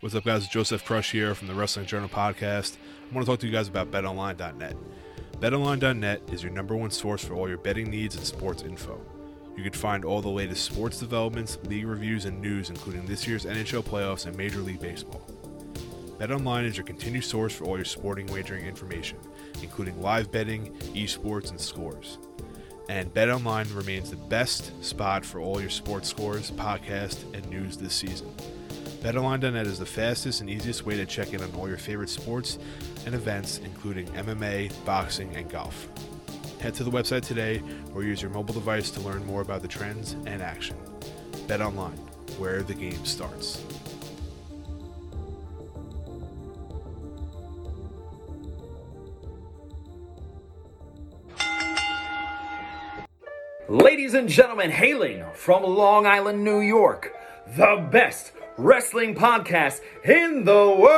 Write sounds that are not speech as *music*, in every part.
What's up, guys? Joseph Crush here from the Wrestling Journal podcast. I want to talk to you guys about BetOnline.net. BetOnline.net is your number one source for all your betting needs and sports info. You can find all the latest sports developments, league reviews, and news, including this year's NHL playoffs and Major League Baseball. BetOnline is your continued source for all your sporting wagering information, including live betting, esports, and scores. And BetOnline remains the best spot for all your sports scores, podcast, and news this season. BetOnline.net is the fastest and easiest way to check in on all your favorite sports and events, including MMA, boxing, and golf. Head to the website today or use your mobile device to learn more about the trends and action. BetOnline, where the game starts. Ladies and gentlemen, hailing from Long Island, New York, the best wrestling podcast in the world.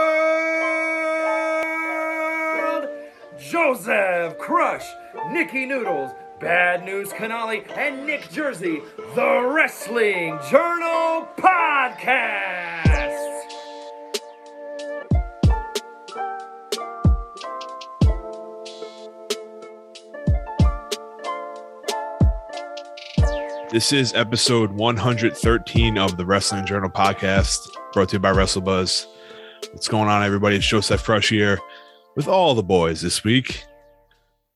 Joseph Crush, Nikki Noodles, Bad News Canali, and Nick Jersey, the Wrestling Journal Podcast. This is episode 113 of the Wrestling Journal podcast, brought to you by WrestleBuzz. What's going on, everybody? It's Joseph Crush here with all the boys this week.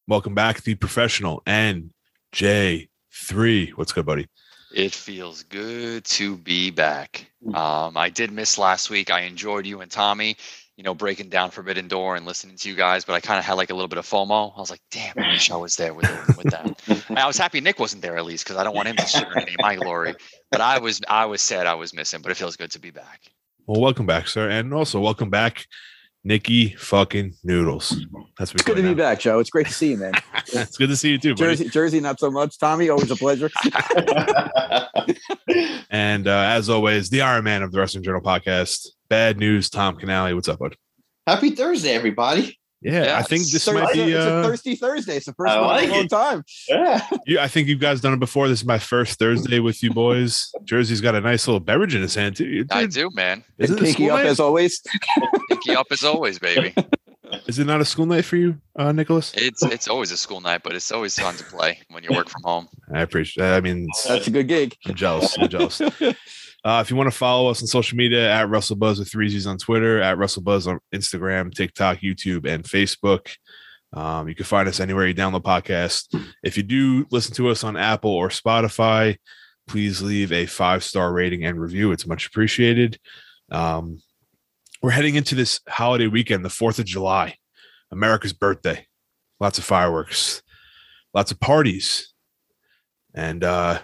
Welcome back, the professional and J3. What's good, buddy? It feels good to be back. Um, I did miss last week. I enjoyed you and Tommy, you know, breaking down Forbidden Door and listening to you guys, but I kind of had like a little bit of FOMO. I was like, damn, I wish I was there with, with that. *laughs* And I was happy Nick wasn't there at least because I don't want him to share any of my glory. But I was I was sad I was missing, but it feels good to be back. Well, welcome back, sir. And also welcome back, Nikki fucking Noodles. That's what It's good to be back, Joe. It's great to see you, man. *laughs* it's good to see you too, buddy. Jersey, Jersey, not so much. Tommy, always a pleasure. *laughs* And uh, as always, the Iron Man of the Wrestling Journal podcast, Bad News, Tom Canale. What's up, bud? Happy Thursday, everybody. Yeah, Yeah, I think this Thursday- might be. it's a Uh, thirsty Thursday. It's the first I one in a long it. time. Yeah. *laughs* you, I think you guys done it before. This is my first Thursday with you boys. Jersey's got a nice little beverage in his hand too. Dude, I do, man. Is it, a Pinky school up night? as always. Pinky up as always, baby. *laughs* is it not a school night for you, uh, Nicholas? It's it's always a school night, but it's always fun to play when you work from home. I appreciate. I mean, That's a good gig. I'm jealous. I'm jealous. *laughs* Uh, if you want to follow us on social media at WrestleBuzz with three Z's on Twitter, at WrestleBuzz on Instagram, TikTok, YouTube, and Facebook. Um, you can find us anywhere you download podcasts. If you do listen to us on Apple or Spotify, please leave a five star rating and review. It's much appreciated. Um, we're heading into this holiday weekend, the 4th of July, America's birthday. Lots of fireworks, lots of parties, and uh,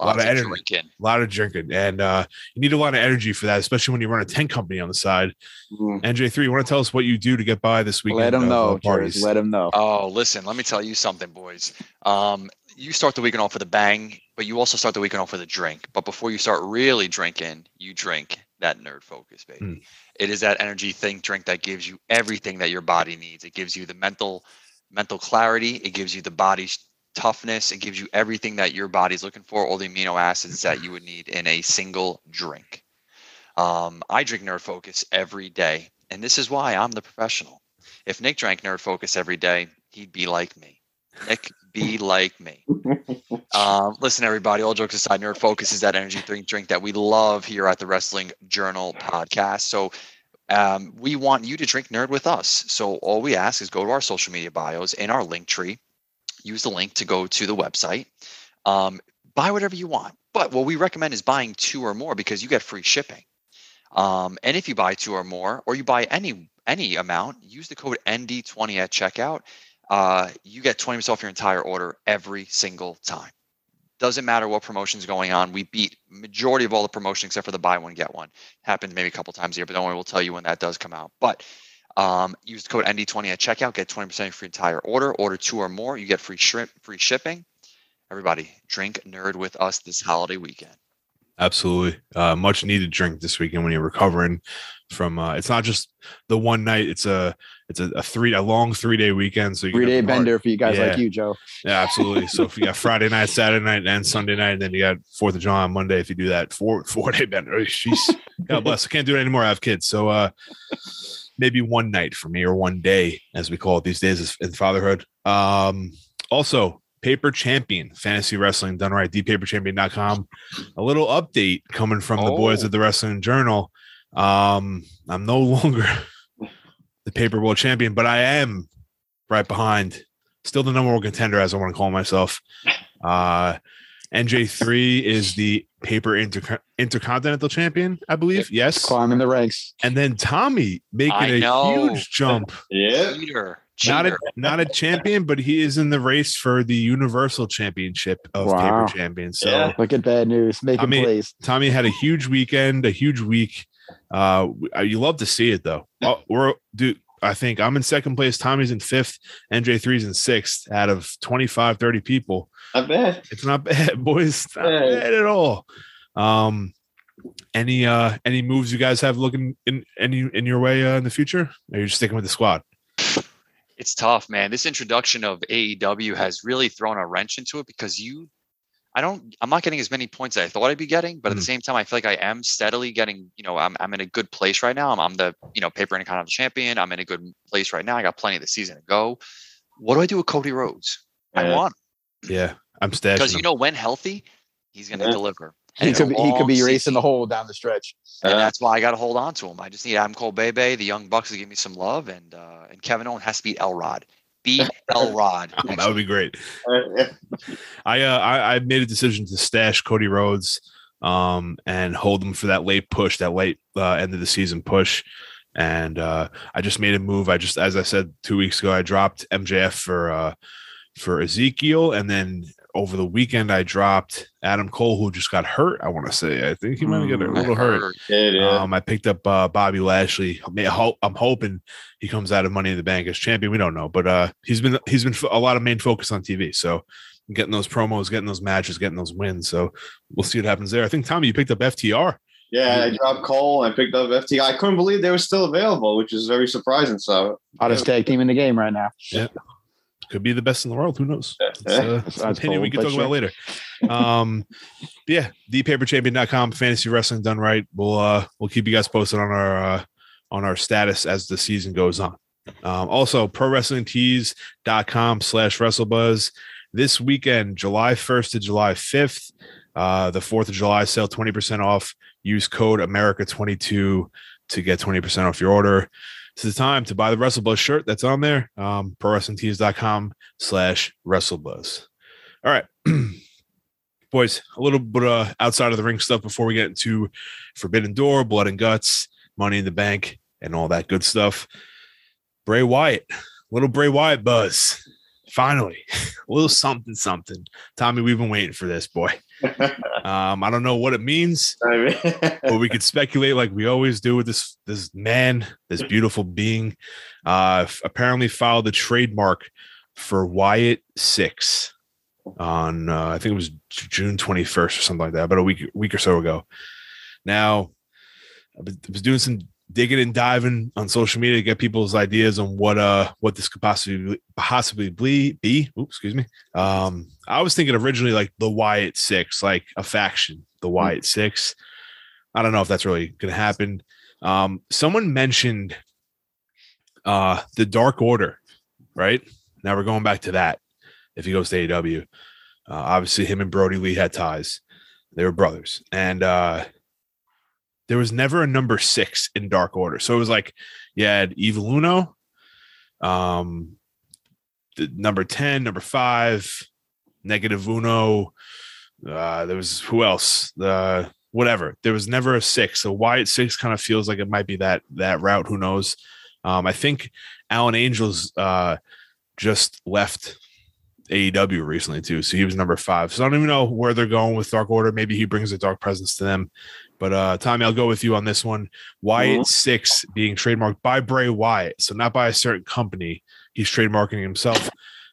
A lot Lots of of energy. drinking. a lot of drinking. And uh, you need a lot of energy for that, especially when you run a tent company on the side. Mm. NJ3, you want to tell us what you do to get by this weekend? Let them uh, know, parties. Jersey. Let them know. Oh, listen, let me tell you something, boys. Um, you start the weekend off with a bang, but you also start the weekend off with a drink. But before you start really drinking, you drink that nerd focus, baby. Mm. It is that energy think drink that gives you everything that your body needs. It gives you the mental mental clarity, it gives you the body's toughness, it gives you everything that your body's looking for, all the amino acids that you would need in a single drink. Um, I drink Nerd Focus every day, and this is why I'm the professional. If Nick drank Nerd Focus every day, he'd be like me. Nick, be like me. *laughs* Um, listen, everybody, all jokes aside, Nerd Focus is that energy drink drink that we love here at the Wrestling Journal podcast. So um, we want you to drink Nerd with us. So all we ask is go to our social media bios in our link tree, use the link to go to the website, um, buy whatever you want. But what we recommend is buying two or more because you get free shipping. Um, and if you buy two or more, or you buy any any amount, use the code ND20 at checkout. Uh, you get 20% off your entire order every single time. Doesn't matter what promotion's going on. We beat majority of all the promotions except for the buy one get one. Happens maybe a couple times a year, but don't worry, we'll tell you when that does come out. But um, use the code ND20 at checkout, get 20% off your entire order. Order two or more, you get free shrimp, free shipping. Everybody, drink nerd with us this holiday weekend. Absolutely. Uh, much needed drink this weekend when you're recovering from uh, it's not just the one night, it's a it's a, a three a long three day weekend. So you Three day have a party. bender for you guys Yeah. like you, Joe. Yeah, absolutely. So if you got *laughs* Friday night, Saturday night, and Sunday night, and then you got Fourth of July on Monday, if you do that four *laughs* four day bender, jeez, God bless. I can't do it anymore. I have kids, so uh, maybe one night for me or one day, as we call it these days, in fatherhood. Um, also, Paper Champion Fantasy Wrestling done right. ThePaperChampion.com. A little update coming from the boys of the Wrestling Journal. Um, I'm no *laughs* longer the Paper World Champion, but I am right behind still the number one contender, as I want to call myself. Uh, NJ3 is the paper inter- intercontinental champion, I believe. Yes. Climbing the ranks. And then Tommy making a huge jump. Yeah. Cheater. Not a not a champion, but he is in the race for the Universal Championship of Wow. paper champions. So Yeah. Look at bad news. Making I mean- plays. Tommy had a huge weekend, a huge week. Uh, you love to see it though. Oh, we're dude. I think I'm in second place. Tommy's in fifth. NJ3's in sixth out of 25, 30 people. Not bad. It's not bad, *laughs* boys. Not Yeah. bad at all. Um, any uh any moves you guys have looking in any in your way uh, in the future? Or are you just sticking with the squad? it's tough, man. This introduction of AEW has really thrown a wrench into it because you, I don't, I'm not getting as many points as I thought I'd be getting, but at the Mhm. same time, I feel like I am steadily getting, you know, I'm, I'm in a good place right now. I'm, I'm the, you know, paper and intercontinental champion. I'm in a good place right now. I got plenty of the season to go. What do I do with Cody Rhodes? I Yeah. want Yeah, I'm stashing. because you know when healthy, he's going to Yeah. deliver. He And it's a could be, he could be racing the season. hole down the stretch. And Uh, that's why I got to hold on to him. I just need Adam Cole, Bebe, the Young Bucks to give me some love, and uh, and Kevin Owens has to beat El Rod. Beat *laughs* El Rod. *laughs* that would be great. *laughs* I uh I, I made a decision to stash Cody Rhodes um and hold him for that late push, that late uh, end of the season push. And uh I just made a move. I just as I said two weeks ago, I dropped MJF for uh for Ezekiel, and then over the weekend I dropped Adam Cole, who just got hurt. I want to say I think he might get a Mm, little hurt. yeah, yeah. Um, I picked up uh, Bobby Lashley. I mean, I hope- I'm hoping he comes out of Money in the Bank as champion. We don't know, but uh, he's been he's been f- a lot of main focus on TV. So getting those promos, getting those matches, getting those wins. So we'll see what happens there. I think Tommy, you picked up FTR. yeah, I dropped Cole. I picked up FT. I couldn't believe they were still available, which is very surprising. So, Hottest tag team in the game right now. Could be the best in the world. Who knows? It's, uh, *laughs* it's an opinion we can talk about later. Um, yeah, thepaperchampion.com, fantasy wrestling done right. We'll uh we'll keep you guys posted on our uh on our status as the season goes on. Um, also pro wrestling tees.com slash wrestlebuzz this weekend, July 1st to July 5th. Uh, the 4th of July sale 20% off. Use code America22 to get 20% off your order. Is the time to buy the WrestleBuzz shirt that's on there. Um, ProWrestlingTees.com slash WrestleBuzz. All right. *clears throat* Boys, a little bit uh, outside of the ring stuff before we get into Forbidden Door, Blood and Guts, Money in the Bank, and all that good stuff. Bray Wyatt, little Bray Wyatt buzz. Finally, *laughs* a little something, something. Tommy, we've been waiting for this, boy. Um, I don't know what it means *laughs* but we could speculate like we always do with this this man, this beautiful being. Uh, apparently filed the trademark for Wyatt Six on uh, I think it was June twenty first or something like that, about a week week or so ago. Now, I was doing some digging and diving on social media to get people's ideas on what uh what this could possibly possibly be. be. Oops, excuse me. Um, I was thinking originally like the Wyatt Six, like a faction, the Wyatt Six. I don't know if that's really going to happen. Um, someone mentioned uh, the Dark Order, right? Now we're going back to that. If he goes to AEW, uh, obviously him and Brodie Lee had ties. They were brothers, and uh, there was never a number six in Dark Order. So it was like you had Evil Uno, um, the number ten, number five, Negative Uno. Uh, there was who else? The whatever. There was never a six. So why Wyatt six kind of feels like it might be that that route. Who knows? Um, I think Alan Angels uh, just left AEW recently too, so he was number five. So I don't even know where they're going with Dark Order. Maybe he brings a dark presence to them. But uh, Tommy, I'll go with you on this one. Wyatt Mhm. six being trademarked by Bray Wyatt, so not by a certain company. He's trademarking himself.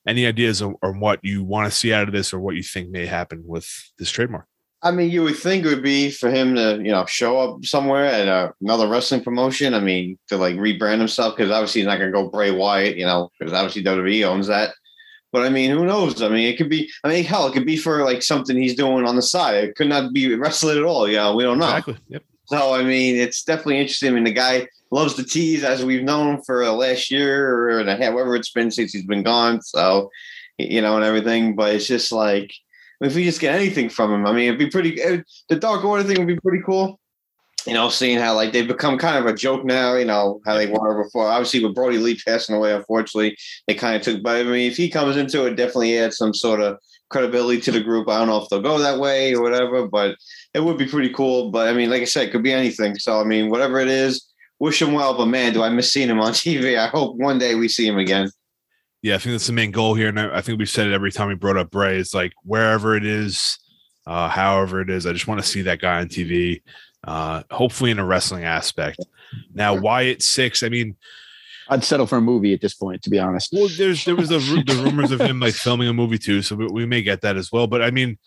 Any ideas on, on what you want to see out of this, or what you think may happen with this trademark? I mean, you would think it would be for him to, you know, show up somewhere at a, another wrestling promotion. I mean, to like rebrand himself because obviously he's not going to go Bray Wyatt, you know, because obviously WWE owns that. But I mean, who knows? I mean, it could be. I mean, hell, it could be for like something he's doing on the side. It could not be wrestling at all. You know, we don't know. Exactly. Yep. So I mean, it's definitely interesting. I mean, the guy loves to tease, as we've known for the last year or the however it's been since he's been gone. So you know, and everything. But it's just like if we just get anything from him, I mean, it'd be pretty. It, the Dark Order thing would be pretty cool. You know, seeing how like they've become kind of a joke now. You know how they were before. Obviously, with Brodie Lee passing away, unfortunately, they kind of took. But I mean, if he comes into it, definitely adds some sort of credibility to the group. I don't know if they'll go that way or whatever, but it would be pretty cool. But I mean, like I said, it could be anything. So I mean, whatever it is, wish him well. But man, do I miss seeing him on *laughs* TV? I hope one day we see him again. Yeah, I think that's the main goal here, and I, think we've said it every time we brought up Bray. It's like wherever it is, uh, however it is, I just want to see that guy on TV. Uh, hopefully in a wrestling aspect. Now Wyatt six, I mean, I'd settle for a movie at this point, to be honest. well, there's there was the, the rumors of him like *laughs* filming a movie too, so we, we may get that as well. But I mean,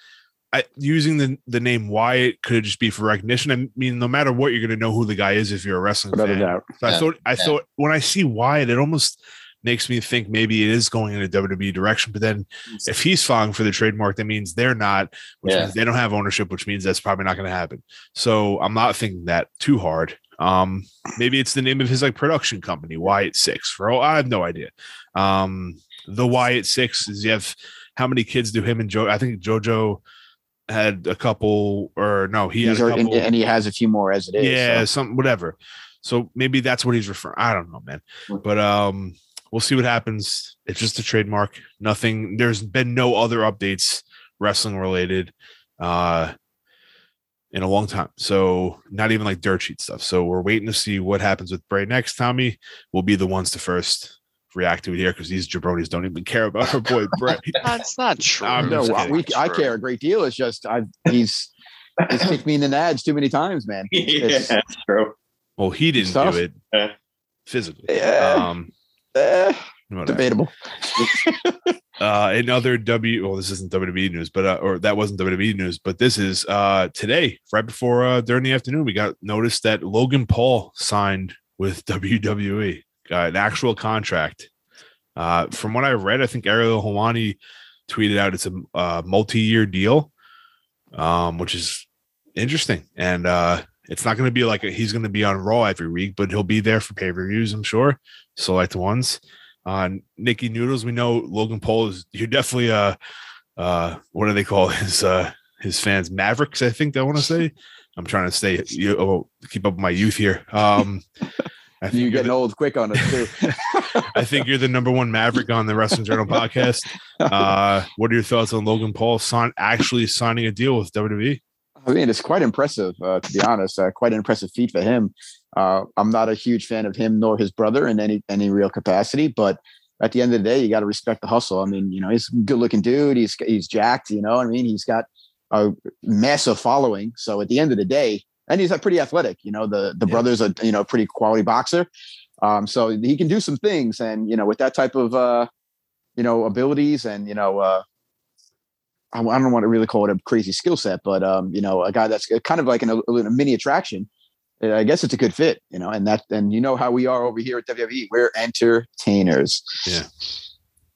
I, using the the name Wyatt could just be for recognition. I mean, no matter what, you're going to know who the guy is if you're a wrestling Without a fan. doubt. So I thought I Yeah. thought when I see Wyatt, it almost makes me think maybe it is going in a WWE direction. But then if he's filing for the trademark, that means they're not, which Yeah. means they don't have ownership, which means that's probably not going to happen. So I'm not thinking that too hard. Um, maybe it's the name of his like production company, Wyatt Six. For all I have no idea. Um, the Wyatt Six is you have how many kids do him and Joe? I think JoJo had a couple, or no, he had He's a couple. and, and he has a few more as it is. yeah, so. some whatever. So maybe that's what he's referring. I don't know, man. But um, we'll see what happens. It's just a trademark. Nothing. There's been no other updates wrestling related uh in a long time. So not even like dirt sheet stuff. So we're waiting to see what happens with Bray next. Tommy will be the ones to first react to it here because these jabronis don't even care about our boy Bray. *laughs* That's not true. I'm No, I- kidding. we, I care a great deal. It's just I he's he's kicked me in the nads too many times, man. *laughs* yeah, It's- that's true. well, he didn't Tough. do it Yeah. physically. Yeah. Um, whatever. debatable. *laughs* uh in other w well this isn't wwe news but uh, or that wasn't wwe news but this is uh today right before uh during the afternoon we got notice that logan paul signed with *laughs* wwe an actual contract. Uh from what i read i think ariel Helwani tweeted out it's a uh, multi-year deal um which is interesting. And uh it's not going to be like a, he's going to be on raw every week but he'll be there for pay-per-views i'm sure. Select ones uh, Nikki Noodles, we know Logan Paul is you're definitely uh uh what do they call *laughs* his uh his fans Mavericks, I think I want to say. I'm trying to stay you oh, keep up with my youth here. Um I *laughs* think You're getting the, old quick on us too. *laughs* I think you're the number one Maverick on the Wrestling Journal podcast. Uh what are your thoughts on Logan Paul sign, actually signing a deal with WWE? I mean, it's quite impressive, uh, to be honest. Uh, quite an impressive feat for him. Uh, I'm not a huge fan of him nor his brother in any any real capacity, but at the end of the day, you got to respect the hustle. I mean, you know, he's a good looking dude. He's he's jacked. You know, I mean, he's got a massive following. So at the end of the day, and he's uh, pretty athletic. You know, the the Yeah. brother's a you know pretty quality boxer. Um, so he can do some things, and you know, with that type of uh, you know abilities, and you know, uh, I, I don't want to really call it a crazy skill set, but um, you know, a guy that's kind of like an, a, a mini attraction. uh, I guess it's a good fit, you know, and that and you know how we are over here at WWE. We're entertainers. Yeah.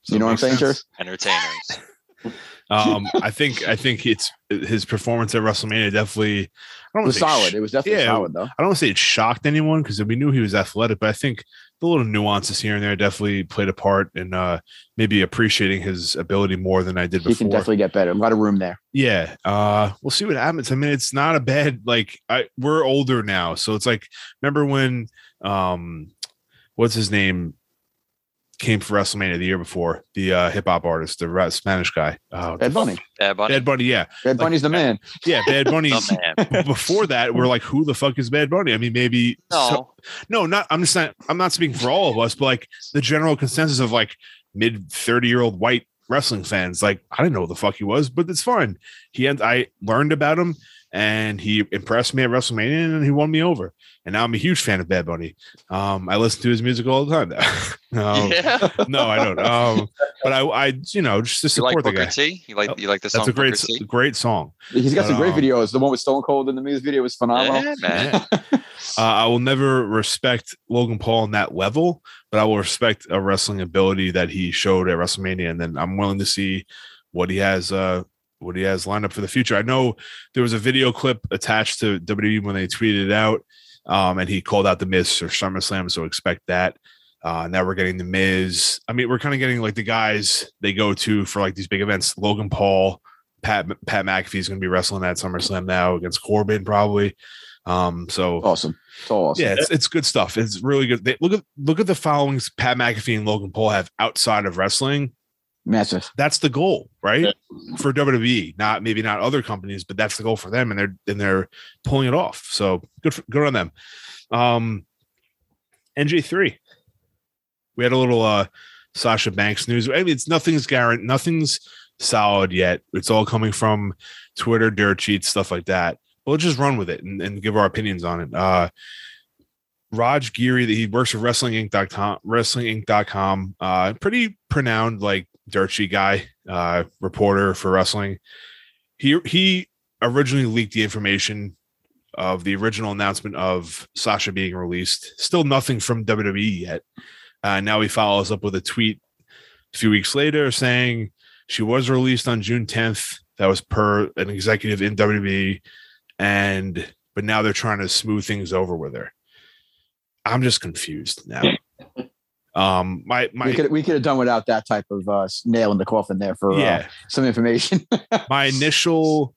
you know what I'm saying, Makes Entertainers. *laughs* Um I think I think it's his performance at WrestleMania definitely I don't It was solid. sh- It was definitely yeah, solid, though. I don't want to say it shocked anyone because we knew he was athletic, but I think the little nuances here and there definitely played a part in uh, maybe appreciating his ability more than I did He before. can definitely get better. A lot of room there. yeah, uh, we'll see what happens. I mean, it's not a bad like I we're older now, so it's like remember when um, what's his name came for WrestleMania the year before the uh, hip hop artist, the ra- Spanish guy, uh, Bad Bunny. Yeah, buddy. Bad Bunny, yeah, Bad Like- Bunny's the man. yeah, Bad Bunny's. *laughs* Man. before that, we're like, who the fuck is Bad Bunny? I mean, maybe No, so- no, not. I'm just not. I'm not speaking for all of us, but like the general consensus of like mid 30 year old white wrestling fans. Like, I didn't know who the fuck he was, but it's fine. He and I learned about him, and he impressed me at WrestleMania, and he won me over. And now I'm a huge fan of Bad Bunny. Um, I listen to his music all the time. *laughs* Though. um, yeah. No, I don't. Um, but I, I, you know, just to You support like the Booker guy. T? You like you like the song That's a great, Booker T? great song. He's got some great Um, videos. The one with Stone Cold in the music video was phenomenal. Yeah, man. Uh, I will never respect Logan Paul on that level, but I will respect a wrestling ability that he showed at WrestleMania, and then I'm willing to see what he has. Uh, what he has lined up for the future. I know there was a video clip attached to WWE when they tweeted it out, um, and he called out the Miz for SummerSlam, so expect that. Uh, now we're getting the Miz. I mean, we're kind of getting like the guys they go to for like these big events. Logan Paul, Pat Pat McAfee is going to be wrestling at SummerSlam now against Corbin probably. Um, so Awesome. It's all awesome. yeah, it's, it's good stuff. It's really good. They, look at look at the followings Pat McAfee and Logan Paul have outside of wrestling. Massive. That's the goal, right? For WWE, not maybe not other companies, but that's the goal for them, and they're and they're pulling it off. So good, for, good on them. Um, NJ three, we had a little uh Sasha Banks news. I mean, it's nothing's guaranteed, nothing's solid yet. It's all coming from Twitter, dirt sheets, stuff like that. We'll just run with it and, and give our opinions on it. Uh, Raj Giri, that he works for WrestlingInc.com, WrestlingInc.com, uh, pretty pronounced like dirt sheet guy, uh, reporter for wrestling. He he originally leaked the information of the original announcement of Sasha being released. Still nothing from WWE yet. Uh, now he follows up with a tweet a few weeks later saying she was released on June 10th. That was per an executive in WWE, and but now they're trying to smooth things over with her. I'm just confused now. *laughs* Um, my we could we could have done without that type of uh, nail in the coffin there for uh, some information. *laughs* my initial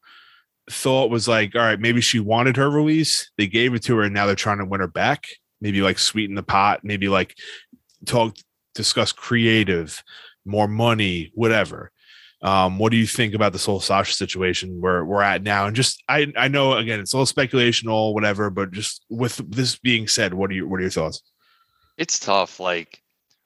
thought was like, all right, maybe she wanted her release. They gave it to her, and now they're trying to win her back. Maybe like sweeten the pot. Maybe like talk, discuss creative, more money, whatever. Um, what do you think about this whole Sasha situation where we're at now? And just, I, I know again, it's all speculation, all whatever, but just with this being said, what are your, what are your thoughts? It's tough. Like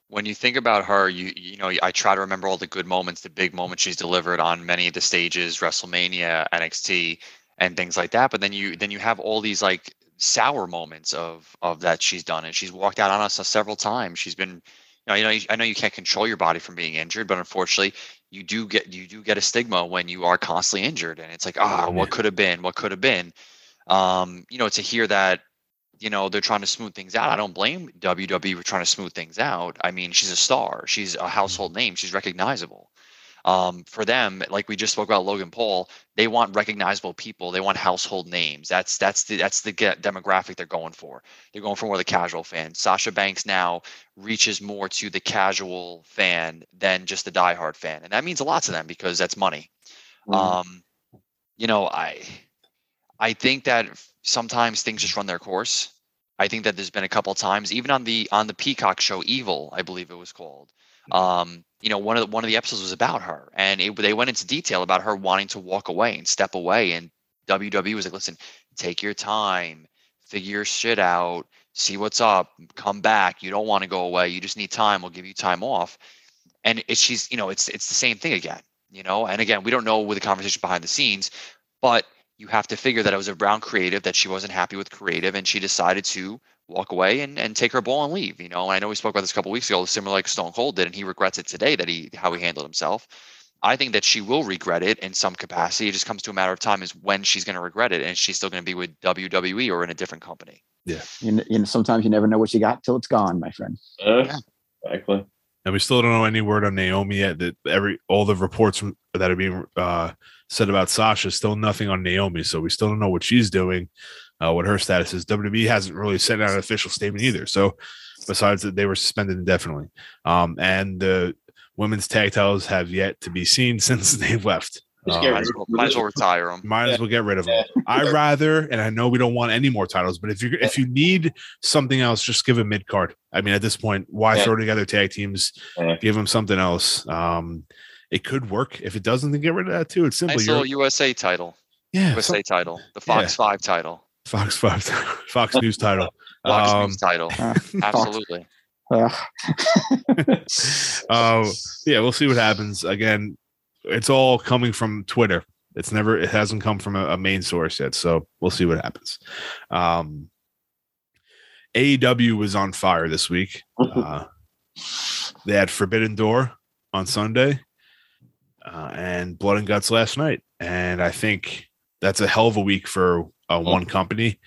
when you think about her, you you know, I try to remember all the good moments, the big moments she's delivered on many of the stages, WrestleMania, NXT, and things like that. But then you then you have all these like sour moments of of that she's done, and she's walked out on us several times. She's been, you know, you know, I know you can't control your body from being injured, but unfortunately, you do get you do get a stigma when you are constantly injured, and it's like, ah, Yeah. what could have been, what could have been. Um, you know, to hear that you know they're trying to smooth things out. I don't blame WWE for trying to smooth things out. I mean, she's a star. She's a household name. She's recognizable. Um, for them, like we just spoke about Logan Paul, they want recognizable people. They want household names. That's that's the that's the get demographic they're going for. They're going for more the casual fan. Sasha Banks now reaches more to the casual fan than just the diehard fan, and that means a lot to them because that's money. Um, you know, I I think that sometimes things just run their course. I think that there's been a couple times, even on the on the Peacock show, Evil, I believe it was called. Um, you know, one of the, one of the episodes was about her, and it, they went into detail about her wanting to walk away and step away. And WWE was like, "Listen, take your time, figure your shit out, see what's up, come back. You don't want to go away. You just need time. We'll give you time off." And it's she's, you know, it's it's the same thing again. You know, and again, we don't know with the conversation behind the scenes, but you have to figure that it was a brown creative that she wasn't happy with creative and she decided to walk away and, and take her ball and leave you know and i know we spoke about this a couple weeks ago similar like stone cold did and he regrets it today that he how he handled himself i think that she will regret it in some capacity it just comes to a matter of time is when she's going to regret it and she's still going to be with wwe or in a different company you, kn- you know, sometimes you never know what you got till it's gone, my friend. Uh, Exactly. And we still don't know any word on Naomi yet. That every all the reports that are being uh, said about Sasha, still nothing on Naomi. So we still don't know what she's doing, uh, what her status is. WWE hasn't really sent out an official statement either. So besides that, they were suspended indefinitely. Um, and the women's tag titles have yet to be seen *laughs* since they've left. Just Uh, might as well, might as well retire them might as well get rid of them. I rather, and I know we don't want any more titles, but if you if you need something else, just give a mid card. I mean, at this point, why Yeah. throw together tag teams? Yeah. Give them something else. Um, it could work. If it doesn't, then get rid of that too. It's simple. nice little usa title yeah, usa some- title the fox 5 title Fox Five, *laughs* Fox News title. *laughs* fox Um, News title *laughs* Uh, absolutely uh, uh, yeah, we'll see what happens. Again, it's all coming from Twitter. It's never it hasn't come from a, a main source yet, so we'll see what happens. Um, AEW was on fire this week. Uh, they had Forbidden Door on Sunday uh, and Blood and Guts last night, and I think that's a hell of a week for uh, one company.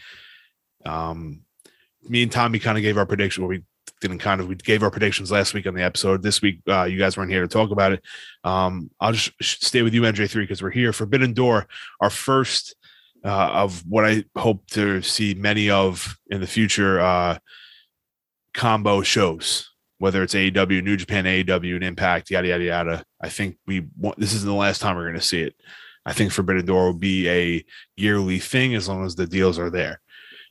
Um, me and Tommy kind of gave our prediction. Well, we didn't kind of we gave our predictions last week on the episode. This week, uh, you guys weren't here to talk about it. Um, I'll just stay with you, NJ3, because we're here. Forbidden Door, our first uh, of what I hope to see many of in the future uh, combo shows, whether it's AEW, New Japan, AEW, and Impact, yada yada yada. I think we want this isn't the last time we're going to see it. I think Forbidden Door will be a yearly thing as long as the deals are there.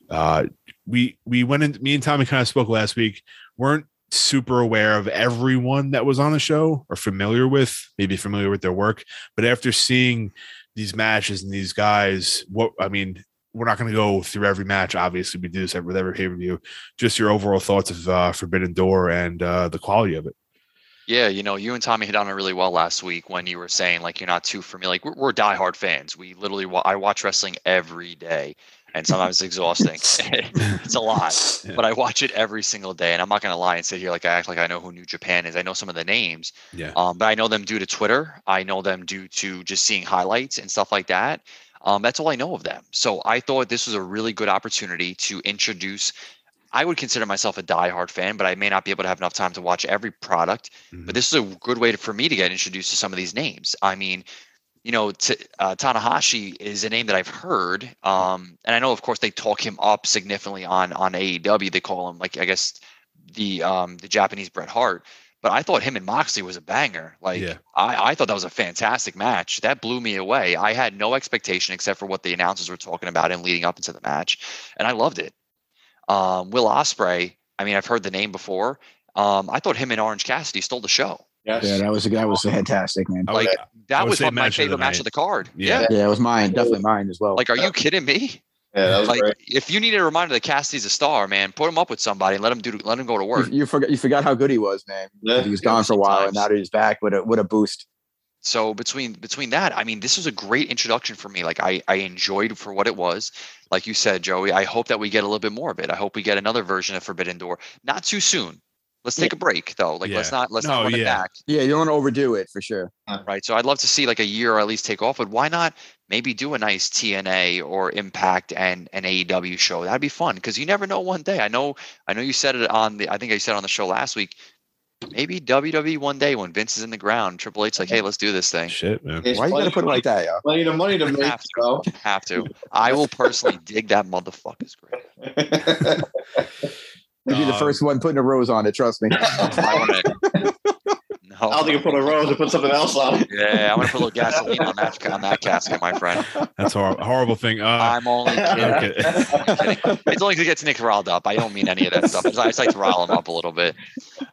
Uh, we we went in. Me and Tommy kind of spoke last week. weren't super aware of everyone that was on the show or familiar with, maybe familiar with their work, but after seeing these matches and these guys, what I mean, we're not going to go through every match. Obviously, we do this with every pay per view. Just your overall thoughts of uh, Forbidden Door and uh, the quality of it. Yeah, you know, you and Tommy hit on it really well last week when you were saying like you're not too familiar. Like we're, we're diehard fans. We literally wa- I watch wrestling every day, and sometimes it's exhausting. *laughs* *laughs* it's a lot, Yeah. but I watch it every single day. And I'm not gonna lie and sit here like I act like I know who New Japan is. I know some of the names, Yeah. um, but I know them due to Twitter. I know them due to just seeing highlights and stuff like that. Um, that's all I know of them. So I thought this was a really good opportunity to introduce. I would consider myself a diehard fan, but I may not be able to have enough time to watch every product. Mhm. But this is a good way to, for me to get introduced to some of these names. I mean, you know, t- uh, Tanahashi is a name that I've heard, um, and I know, of course, they talk him up significantly on on AEW. They call him like I guess the um, the Japanese Bret Hart. But I thought him and Moxley was a banger. Like Yeah. I, I thought that was a fantastic match. That blew me away. I had no expectation except for what the announcers were talking about and leading up into the match, and I loved it. Um, Will Ospreay. I mean, I've heard the name before. Um, I thought him and Orange Cassidy stole the show. Yes. Yeah, that was that was fantastic, man. Like that was say one of my match of favorite match of the card. Yeah. Yeah. Yeah, it was mine, definitely mine as well. Like, are you kidding me? Yeah, Like, great. if you need a reminder that Cassidy's a star, man, put him up with somebody and let him do. Let him go to work. you forgot you forgot how good he was, man. Yeah. He was gone for a while, and now he's back, with a with a boost. So between between that, I mean, this was a great introduction for me. Like, I I enjoyed for what it was. Like you said, Joey, I hope that we get a little bit more of it. I hope we get another version of Forbidden Door. Not too soon. Let's take a break though. Like, let's not let's No, not run it back. Yeah, you don't want to overdo it for sure. Uh, right? So I'd love to see like a year or at least take off, but why not maybe do a nice TNA or Impact and an AEW show? That'd be fun because you never know one day. I know, I know you said it on the, I think I said on the show last week. Maybe WWE one day when Vince is in the ground, Triple H's like, hey, let's do this thing. Shit, man. There's Why you gotta put it like that, yo? Plenty of money to make, Have to. Have to. I will personally dig that motherfucker's grave. *laughs* You'd be the first one putting a rose on it. Trust me. *laughs* I wanna, no, I'll think put a rose and put something else on. Yeah, I'm gonna put a little gasoline on that on that casket, my friend. That's hor- a horrible thing. Uh, I'm only kidding. okay. *laughs* I'm kidding. It's only to get Nick riled up. I don't mean any of that stuff. I just, I just like to rile him up a little bit.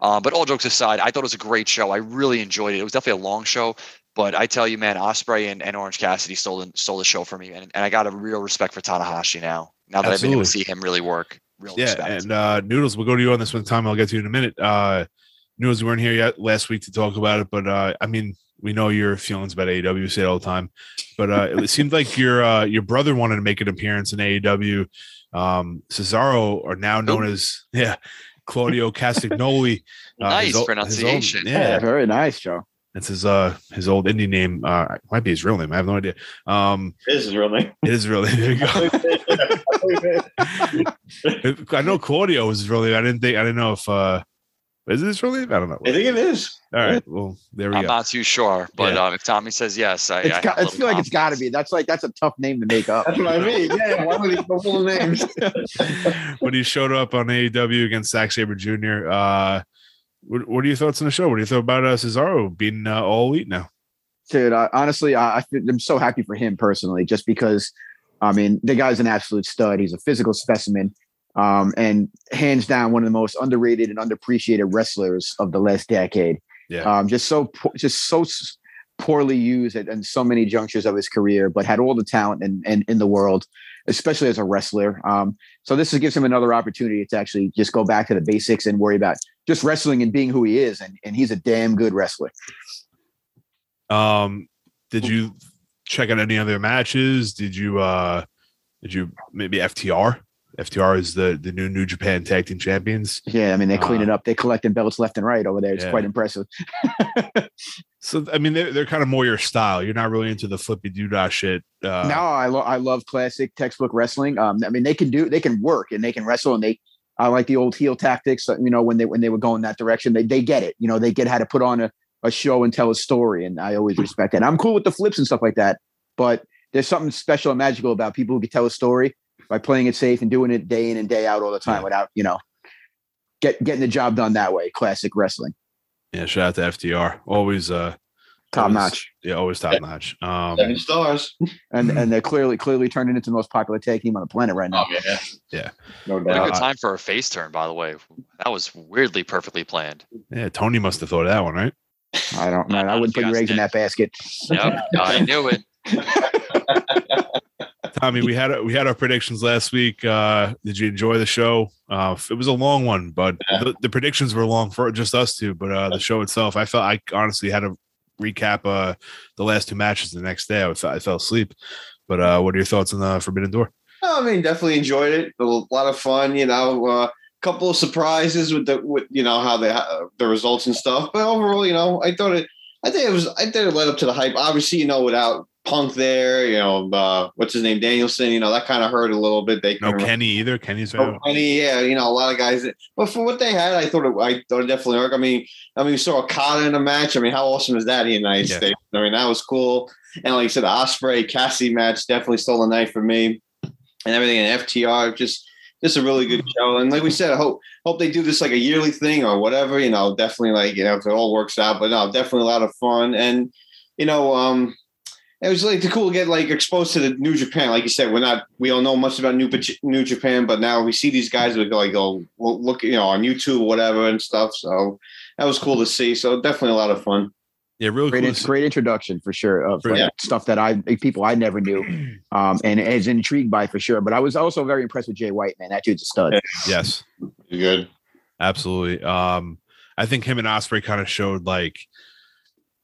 Um, but all jokes aside, I thought it was a great show. I really enjoyed it. It was definitely a long show, but I tell you, man, Ospreay and, and Orange Cassidy stole the, stole the show for me, and, and I got a real respect for Tanahashi now. Now that I've been able to see him really work, real yeah, respect. and uh, Noodles, we'll go to you on this one time. I'll get to you in a minute. Uh, Noodles, we weren't here yet last week to talk about it, but uh, I mean, we know your feelings about AEW. You say it all the time, but uh, it seemed like your uh, your brother wanted to make an appearance in AEW. Um, Cesaro, or now known as *laughs* yeah, Claudio Castagnoli. uh, Nice his o- his old- pronunciation. yeah, Yeah, very nice, Joe. That's his uh his old indie name. Uh, might be his real name. I have no idea. Um, This is real name. it is really *laughs* there you go. *laughs* I know Claudio was his real name. I didn't think I didn't know if uh is it his real name? I don't know. I think it is. All right. Well, there we I'm go. not too sure, but Yeah. um, if Tommy says yes, I, It's I, got, have I a feel little like it's got to be. That's like that's a tough name to make up. That's what I mean. Yeah. Why would he put full names? *laughs* when he showed up on AEW against Zack Sabre Jr. Uh, what, what are your thoughts on the show? What do you think about uh, Cesaro being uh, all elite now? Dude, I, honestly, I, I'm so happy for him personally, just because, I mean, the guy's an absolute stud. He's a physical specimen, um, and hands down one of the most underrated and underappreciated wrestlers of the last decade. Yeah. Um, just so just so poorly used in so many junctures of his career, but had all the talent in, in, in the world, especially as a wrestler. Um, so this gives him another opportunity to actually just go back to the basics and worry about just wrestling and being who he is. And, and he's a damn good wrestler. Um, did you check out any other matches? Did you uh did you maybe FTR? FTR is the the new New Japan Tag Team Champions. Yeah, I mean they clean Uh, it up. They collecting belts left and right over there. It's Yeah. quite impressive. *laughs* So I mean they're they're kind of more your style. You're not really into the flippy doodah shit. Uh, no, I lo- I love classic textbook wrestling. Um, I mean they can do they can work and they can wrestle and they I like the old heel tactics. uh, You know when they when they were going that direction, they they get it. You know they get how to put on a, a show and tell a story, and I always respect that. I'm cool with the flips and stuff like that, but there's something special and magical about people who can tell a story by playing it safe and doing it day in and day out all the time Yeah. without you know get getting the job done that way. Classic wrestling, Yeah, shout out to FTR. Always uh top always- notch. Yeah, always top notch. Um Seven stars. and *laughs* and they're clearly clearly turning into the most popular tag team on the planet right now. Oh yeah. Yeah. No What a good time for a face turn, by the way. That was weirdly perfectly planned. yeah, Tony must have thought of that one, right? I don't know. I *laughs* wouldn't put your eggs in that basket. Yep, I knew it. *laughs* Tommy, we had we had our predictions last week. Uh, did you enjoy the show? Uh, it was a long one, but the, the predictions were long for just us two. But uh, the show itself, I felt I honestly had to recap uh, the last two matches the next day. I, fell- I fell asleep. But uh, what are your thoughts on the Forbidden Door? I mean, definitely enjoyed it. A lot of fun, you know. A couple of surprises with the, with you know how they uh, the results and stuff. But overall, you know, I thought it. I think it was. I think it led up to the hype. Obviously, you know, without Punk there, you know, uh, what's his name, Danielson. You know, that kind of hurt a little bit. They No Kenny either. Kenny's Oh, out. Kenny, yeah, you know, a lot of guys. That, but for what they had, I thought it. I thought it definitely worked. I mean, I mean, we saw Okada in a match. I mean, how awesome is that in the United Yeah. States? I mean, that was cool. And like you said, the Ospreay Cassie match definitely stole the night for me, and everything in FTR just just a really good show. And like we said, I hope hope they do this like a yearly thing or whatever. You know, definitely like you know if it all works out. But no, definitely a lot of fun. And you know, um, it was like cool to get like exposed to the New Japan. Like you said, we're not we don't know much about New New Japan, but now we see these guys that go like go well, look you know on YouTube or whatever and stuff. So that was cool to see. So definitely a lot of fun. Yeah, really Great, cool. in- great introduction for sure of For- like, Yeah. stuff that I people I never knew, *clears throat* um, and is intrigued by for sure. But I was also very impressed with Jay White, man. That dude's a stud. Yes, Good. absolutely. Um, I think him and Ospreay kind of showed like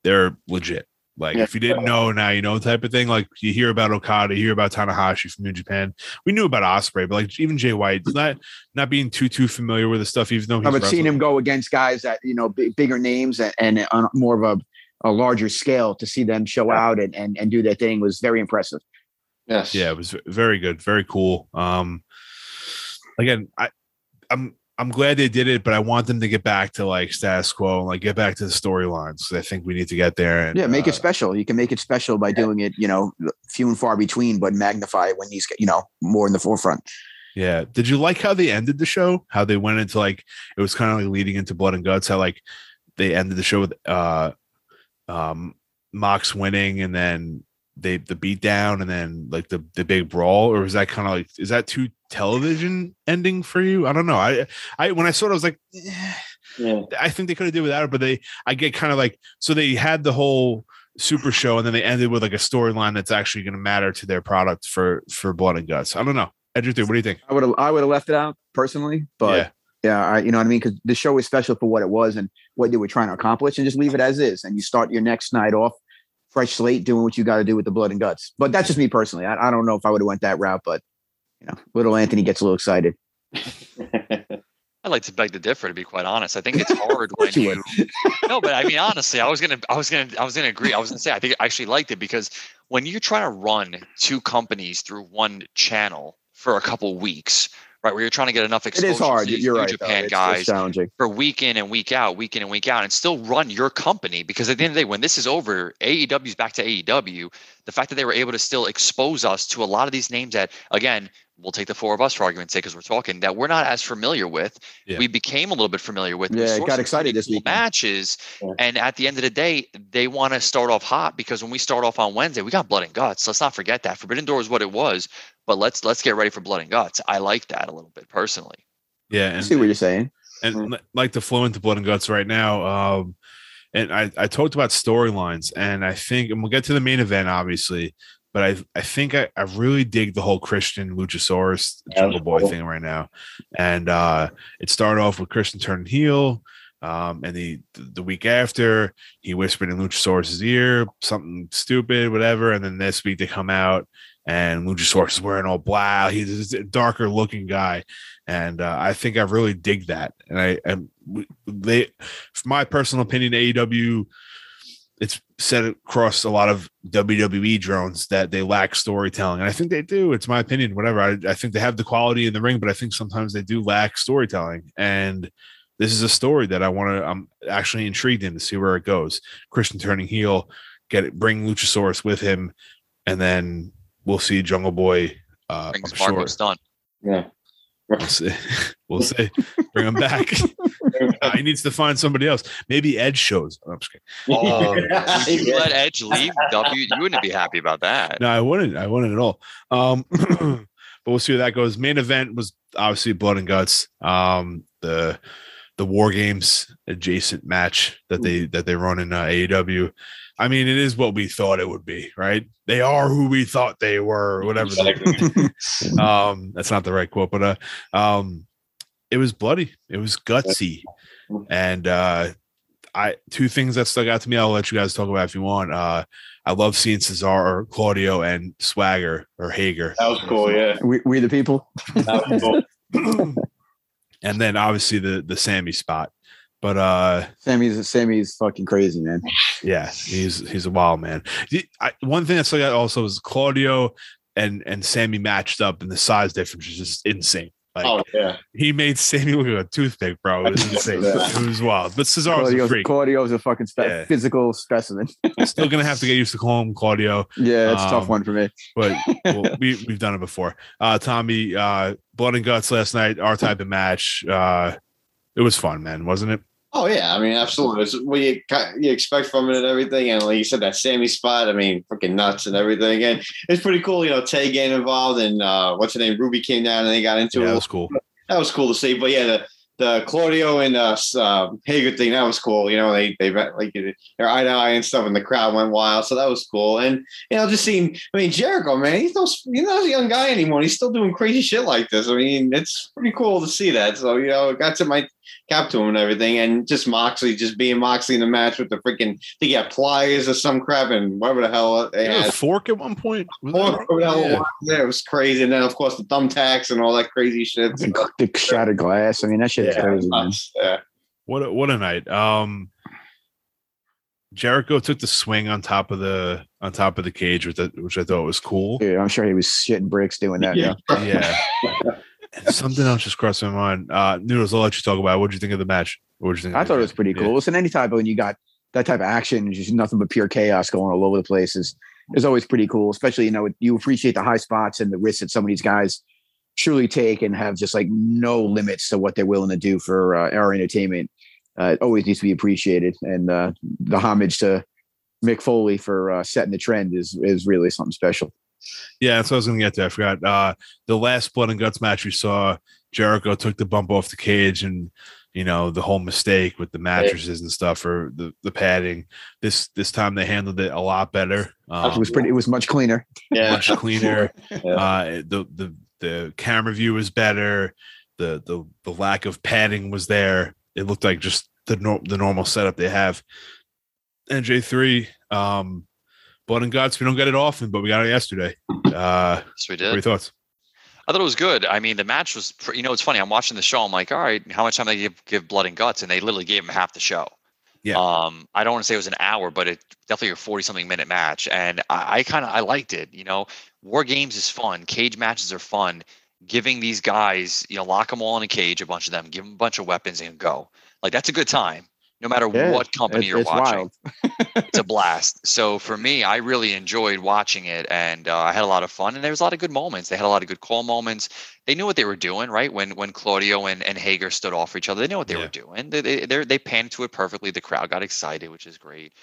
they're legit. Like Yeah. if you didn't know, now you know type of thing. Like you hear about Okada, you hear about Tanahashi from New Japan. We knew about Ospreay, but like even Jay White, not not being too too familiar with the stuff, even though he's No, but seeing wrestled. him go against guys that you know big, bigger names and, and on more of a, a larger scale to see them show out and, and and do their thing was very impressive. Yes. yeah, it was very good, very cool. Um, again, I I'm I'm glad they did it, but I want them to get back to like status quo and like get back to the storylines. I think we need to get there. And, Yeah, make uh, it special. You can make it special by doing it, you know, few and far between, but magnify it when he's you know more in the forefront. Yeah. Did you like how they ended the show? How they went into like it was kind of like leading into blood and guts. How like they ended the show with uh um Mox winning and then they the beat down and then like the the big brawl or is that kind of like is that too television ending for you? I don't know. I I when I saw it I was like eh, Yeah. I think they could have did without it, but they I get kind of like so they had the whole super show and then they ended with like a storyline that's actually going to matter to their product for for blood and guts. I don't know. Edric, what do you think? I would have I would have left it out personally, but yeah. yeah, I, you know what I mean because the show is special for what it was and what they were trying to accomplish, and just leave it as is, and you start your next night off fresh slate, doing what you got to do with the blood and guts. But that's just me personally. I, I don't know if I would have went that route, but you know, little Anthony gets a little excited. *laughs* I'd like to beg to differ, to be quite honest. I think it's *laughs* hard when you *laughs* no, but I mean, honestly, I was gonna, I was gonna, I was gonna agree. I was gonna say, I think I actually liked it because when you're trying to run two companies through one channel for a couple weeks, right, where you're trying to get enough exposure is hard. to You're right. Japan guys it's challenging. for week in and week out, week in and week out, and still run your company. Because at the end of the day, when this is over, AEW's back to AEW. The fact that they were able to still expose us to a lot of these names that, again, we'll take the four of us for argument's sake because we're talking that we're not as familiar with. Yeah. We became a little bit familiar with. We Yeah, saw got some excited pretty this cool weekend. matches, Yeah. and at the end of the day, they want to start off hot because when we start off on Wednesday, we got blood and guts. Let's not forget that Forbidden Door is what it was, but let's let's get ready for blood and guts. I like that a little bit personally. Yeah. I And see what you're saying. and li- like to flow into blood and guts right now. Um, and I, I talked about storylines, and I think, and we'll get to the main event, obviously, but I I think I, I really dig the whole Christian Luchasaurus Jungle Boy cool. thing right now. And uh, it started off with Christian turning heel. Um, and the the week after, he whispered in Luchasaurus's ear something stupid, whatever. And then this week they come out and Luchasaurus is wearing all black. He's a darker looking guy, and uh, I think I really dig that. And I and they, my personal opinion, AEW, it's said across a lot of WWE drones that they lack storytelling, and I think they do. It's my opinion. Whatever. I, I think they have the quality in the ring, but I think sometimes they do lack storytelling, and this is a story that I want to. I'm actually intrigued in to see where it goes. Christian turning heel, get it, bring Luchasaurus with him, and then we'll see Jungle Boy. Uh, Brings I'm sure. Stunt. Yeah. We'll see. *laughs* we'll see. Bring him back. *laughs* Uh, he needs to find somebody else. Maybe Edge shows. I'm just kidding. *laughs* Oh, would you Yeah. let Edge leave W? You wouldn't be happy about that. No, I wouldn't. I wouldn't at all. Um, *clears throat* but we'll see where that goes. Main event was obviously blood and guts. Um, the the war games adjacent match that they that they run in uh, AEW. I mean, it is what we thought it would be, right? They are who we thought they were, or whatever. the- um, that's not the right quote, but uh, um, it was bloody. It was gutsy, and uh, I two things that stuck out to me. I'll let you guys talk about if you want. Uh, I love seeing Cesaro, Claudio, and Swagger or Hager, That was cool. Yeah. we, we the people. That was cool. *clears throat* and then obviously the the Sammy spot. But uh, Sammy's Sammy's fucking crazy, man. yeah, he's he's a wild man. The- I, one thing that stuck out also is Claudio and and Sammy matched up, and the size difference is just insane. Like Oh yeah. he made Sammy look like a toothpick, bro. It was *laughs* insane. It was wild. But Cesaro's a Claudio's, freak. Claudio's a fucking spe- Yeah. physical specimen. *laughs* Still gonna have to get used to calling him Claudio, Yeah, it's a Um, tough one for me. but well, *laughs* we we've done it before. Uh, Tommy, uh, blood and guts last night, our type of match. Uh, it was fun, man, wasn't it? Oh yeah, I mean, absolutely. It's what you you expect from it and everything. And like you said, that Sammy spot, I mean, fucking nuts and everything. And it's pretty cool, you know, Tay getting involved and uh, what's her name, Ruby came down and they got into Yeah, it. that was cool. That was cool to see. But yeah, the the Claudio and uh, uh, Hager thing that was cool. You know, they they met, like they're eye to eye and stuff, and the crowd went wild. So that was cool. And you know, just seeing. I mean, Jericho, man, he's no he's not a young guy anymore. He's still doing crazy shit like this. I mean, it's pretty cool to see that. So you know, it got to my cap to him and everything, and just Moxley, just being Moxley in the match with the freaking. They got pliers or some crap and whatever the hell they There was had. a fork at one point. Was there? The hell it Yeah. was there. It was crazy, and then of course the thumbtacks and all that crazy shit. So, The, the shattered glass. I mean, that shit's yeah, crazy, man. yeah. What a, what a night. Um, Jericho took the swing on top of the on top of the cage, which I, which I thought was cool. Yeah, I'm sure he was shitting bricks doing that. Yeah. Yeah. *laughs* Yeah. Something else just crossed my mind. Uh, Noodles, I'll let you talk about. What did you think of the match? What did you think? I thought it was pretty cool. Listen, any type when you got that type of action, just nothing but pure chaos going all over the place is is always pretty cool. Especially you know you appreciate the high spots and the risks that some of these guys truly take and have just like no limits to what they're willing to do for uh, our entertainment. Uh, it always needs to be appreciated, and uh, the homage to Mick Foley for uh, setting the trend is is really something special. Yeah, that's what I was going to get to. I forgot. Uh, the last blood and guts match we saw, Jericho took the bump off the cage, and you know the whole mistake with the mattresses and stuff or the, the padding. This this time they handled it a lot better. Um, It was pretty. It was much cleaner. Yeah. *laughs* much cleaner. *laughs* Yeah. Uh, the the the camera view was better. The the the lack of padding was there. It looked like just the nor- the normal setup they have. NJ three, um, blood and guts. We don't get it often, but we got it yesterday. Uh, Yes, we did. what are your thoughts? I thought it was good. I mean, the match was, you know, it's funny. I'm watching the show. I'm like, all right, how much time they give give blood and guts, and they literally gave him half the show. Yeah. Um, I don't want to say it was an hour, but it definitely a 40 something minute match, and I, I kind of I liked it. You know, war games is fun. Cage matches are fun. Giving these guys, you know, lock them all in a cage, a bunch of them, give them a bunch of weapons, and go. Like that's a good time, no matter Yeah, what company It- you're it's watching wild. *laughs* it's a blast. So for me, I really enjoyed watching it, and uh, I had a lot of fun. And there was a lot of good moments. They had a lot of good call moments. They knew what they were doing, right? When when Claudio and, and Hager stood off for each other, they knew what they Yeah. were doing. They they they're- panned to it perfectly. The crowd got excited, which is great.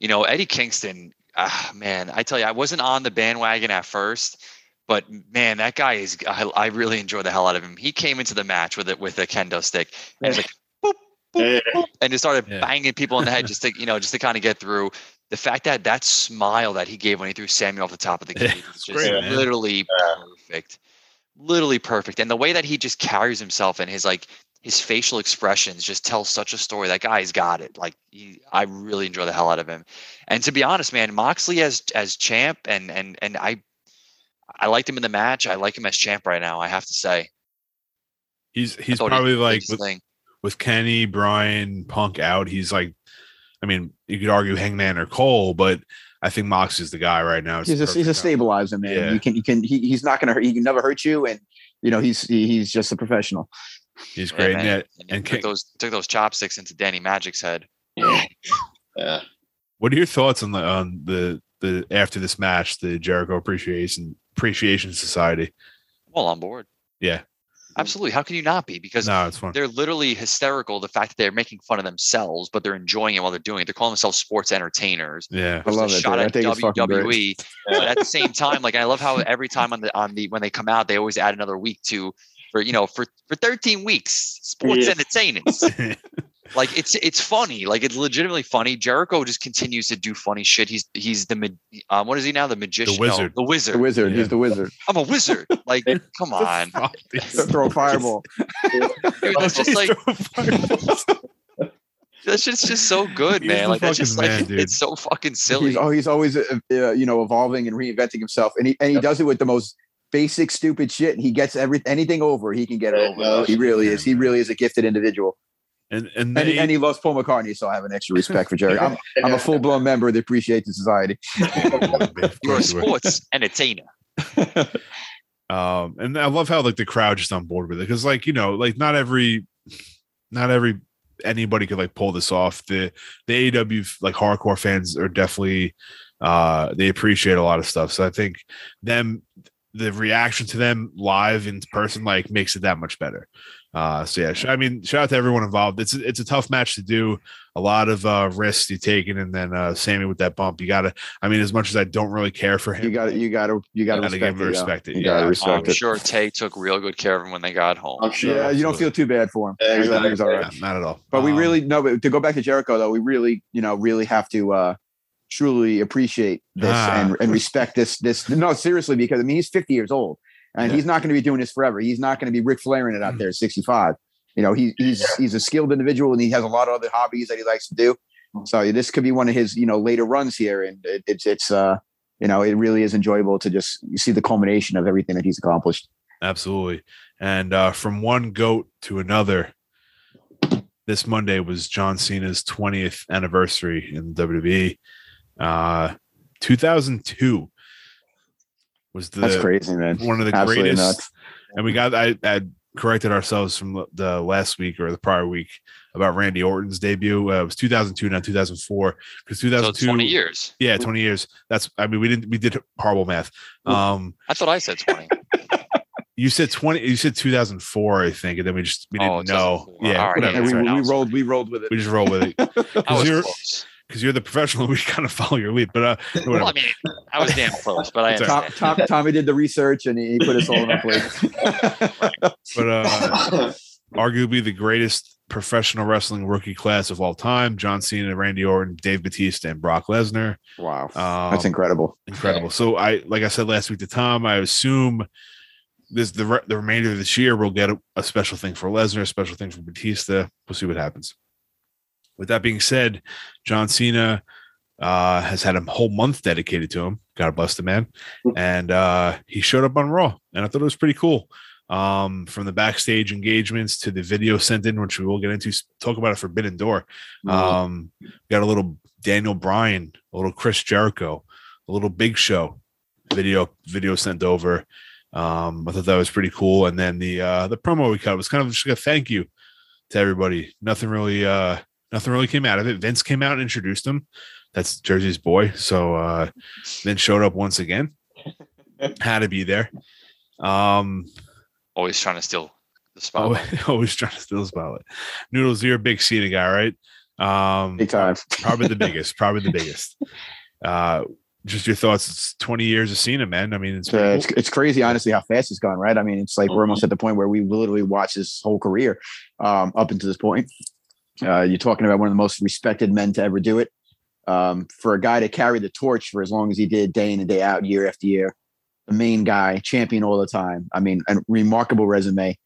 You know, Eddie Kingston, ah, man, I tell you, I wasn't on the bandwagon at first. But man, that guy is. I, I really enjoy the hell out of him. He came into the match with it with a kendo stick, and he's like, boop, boop, Yeah. and just started Yeah. banging people in the head just to you know just to kind of get through the fact that that smile that he gave when he threw Samuel off the top of the *laughs* Yeah, cage was it's just great, man. literally perfect literally perfect and the way that he just carries himself and his like his facial expressions just tell such a story. That guy's got it. Like he, I really enjoy the hell out of him. And to be honest, man, Moxley as as champ and and and I I liked him in the match. I like him as champ right now. I have to say. He's he's thought he probably like with, thing. With Kenny, Brian, Punk out. He's like, I mean, you could argue Hangman or Cole, but I think Mox is the guy right now. It's He's a he's a stabilizer, man. Yeah. You can you can he, he's not gonna hurt. He can never hurt you, and you know he's he, he's just a professional. He's great. Yeah, And he and took those took those chopsticks into Daddy Magic's head. Yeah. What are your thoughts on the on the the after this match, the Jericho Appreciation Appreciation Society? Well, on board. Yeah, Mm. Absolutely. How can you not be? Because no, it's fun. they're literally hysterical. The fact that they're making fun of themselves, but they're enjoying it while they're doing it. They're calling themselves sports entertainers. Yeah, I love it. shot dude. I at think it's fucking great. WWE. *laughs* But at the same time, like I love how every time on the on the when they come out, they always add another week to for you know for for 13 weeks sports Yeah. entertainers. *laughs* like it's it's funny. Like it's legitimately funny. Jericho just continues to do funny shit. He's he's the ma- um, what is he now? The magician. No, wizard. the wizard. The wizard. Yeah. He's the wizard. I'm a wizard. Like *laughs* come on, *laughs* Throw a fireball. dude. That's just like that shit's just so good, He's man. Like that's just fucking like dude. it's so fucking silly. He's oh, he's always uh, uh, you know evolving and reinventing himself, and he and he does it with the most basic stupid shit. And he gets every anything over. He can get it Yeah, over. no, he really is. He really is a gifted individial, And and and, he, they, and he loves Paul McCartney. So I have an extra respect for Jerry. I'm *laughs* I'm a full blown member of the Appreciation Society. *laughs* You're a course you were. sports entertainer. *laughs* Um, and I love how like the crowd just on board with it because like you know like not every, not every anybody could like pull this off. The the AEW like hardcore fans are definitely uh they appreciate a lot of stuff. So I think them the reaction to them live in person like makes it that much better. Uh, so yeah, sh- I mean, shout out to everyone involved. It's it's a tough match to do. A lot of uh, risks you taking, and then uh, Sammy with that bump. You gotta. I mean, as much as I don't really care for him, You got to You got to. You got to Gotta respect give him it. yo. respect it, You yeah. got to I'm it. sure Tay took real good care of him when they got home. I'm sure. Yeah, you don't feel too bad for him. Yeah, I exactly. it's all right. Yeah, not at all. But we Um, really no, but to go back to Jericho though, we really, you know, really have to uh truly appreciate this Ah. and, and respect this this no seriously because I mean he's 50 years old and Yeah. he's not going to be doing this forever. He's not going to be Ric Flairing it out there at 65. You know, he, he's he's a skilled individual and he has a lot of other hobbies that he likes to do. So this could be one of his, you know, later runs here and it, it's it's uh you know, it really is enjoyable to just see the culmination of everything that he's accomplished. Absolutely. And uh, from one goat to another, this Monday was John Cena's 20th anniversary in WWE. Uh, 2002 was the That's crazy, man. one of the Absolutely greatest. nuts. And we got I had corrected ourselves from the- the last week or the prior week about Randy Orton's debut. Uh, it was 2002, not 2004, because So it's 2002. 20 years. Yeah, 20 years. That's I mean we didn't we did horrible math. Um, I thought I said 20. *laughs* you said 20 you said 2004 i think and then we just we didn't Oh, know yeah All right, whatever, And we, fair we, we rolled we rolled with it. we just rolled with it *laughs* I because you're close. because you're the professional *laughs* we kind of follow your lead but uh *laughs* Well. I mean, I was damn close, but I It's all Tom. Tom, Tommy did the research and he, he put us all in our place. *laughs* but uh arguably the greatest professional wrestling rookie class of all time john cena randy orton dave batista and brock lesnar wow, um, that's incredible. incredible so i like i said last week to tom i assume this the, re- the remainder of this year we'll get a, a special thing for lesnar a special thing for batista we'll see what happens with that being said john cena uh has had a whole month dedicated to him. God bless the man. And uh he showed up on raw and i thought it was pretty cool. Um from the backstage engagements to the video sent in which we will get into talk about a forbidden door. Um got a little daniel bryan a little chris jericho a little big show video video sent over. Um i thought that was pretty cool. And then the uh the promo we cut was kind of just a thank you to everybody. Nothing really uh nothing really came out of it. Vince came out and introduced him. That's jersey's boy. So uh then showed up once again. *laughs* Had to be there. Um Always trying to steal the *laughs* always, spotlight. always trying to steal the spotlight. Noodles you're a big Cena guy right? Um Big time. probably the *laughs* biggest probably the biggest. Uh just your thoughts. It's 20 years of Cena man. I mean it's, It's, uh, it's, it's crazy, honestly, how fast it's gone, right? I mean, it's like we're almost at the point where we literally watched his whole career um, up until this point. Uh, you're talking about one of the most respected men to ever do it. Um, for a guy to carry the torch for as long as he did, day in and day out, year after year, the main guy, champion all the time. I mean, a remarkable resume.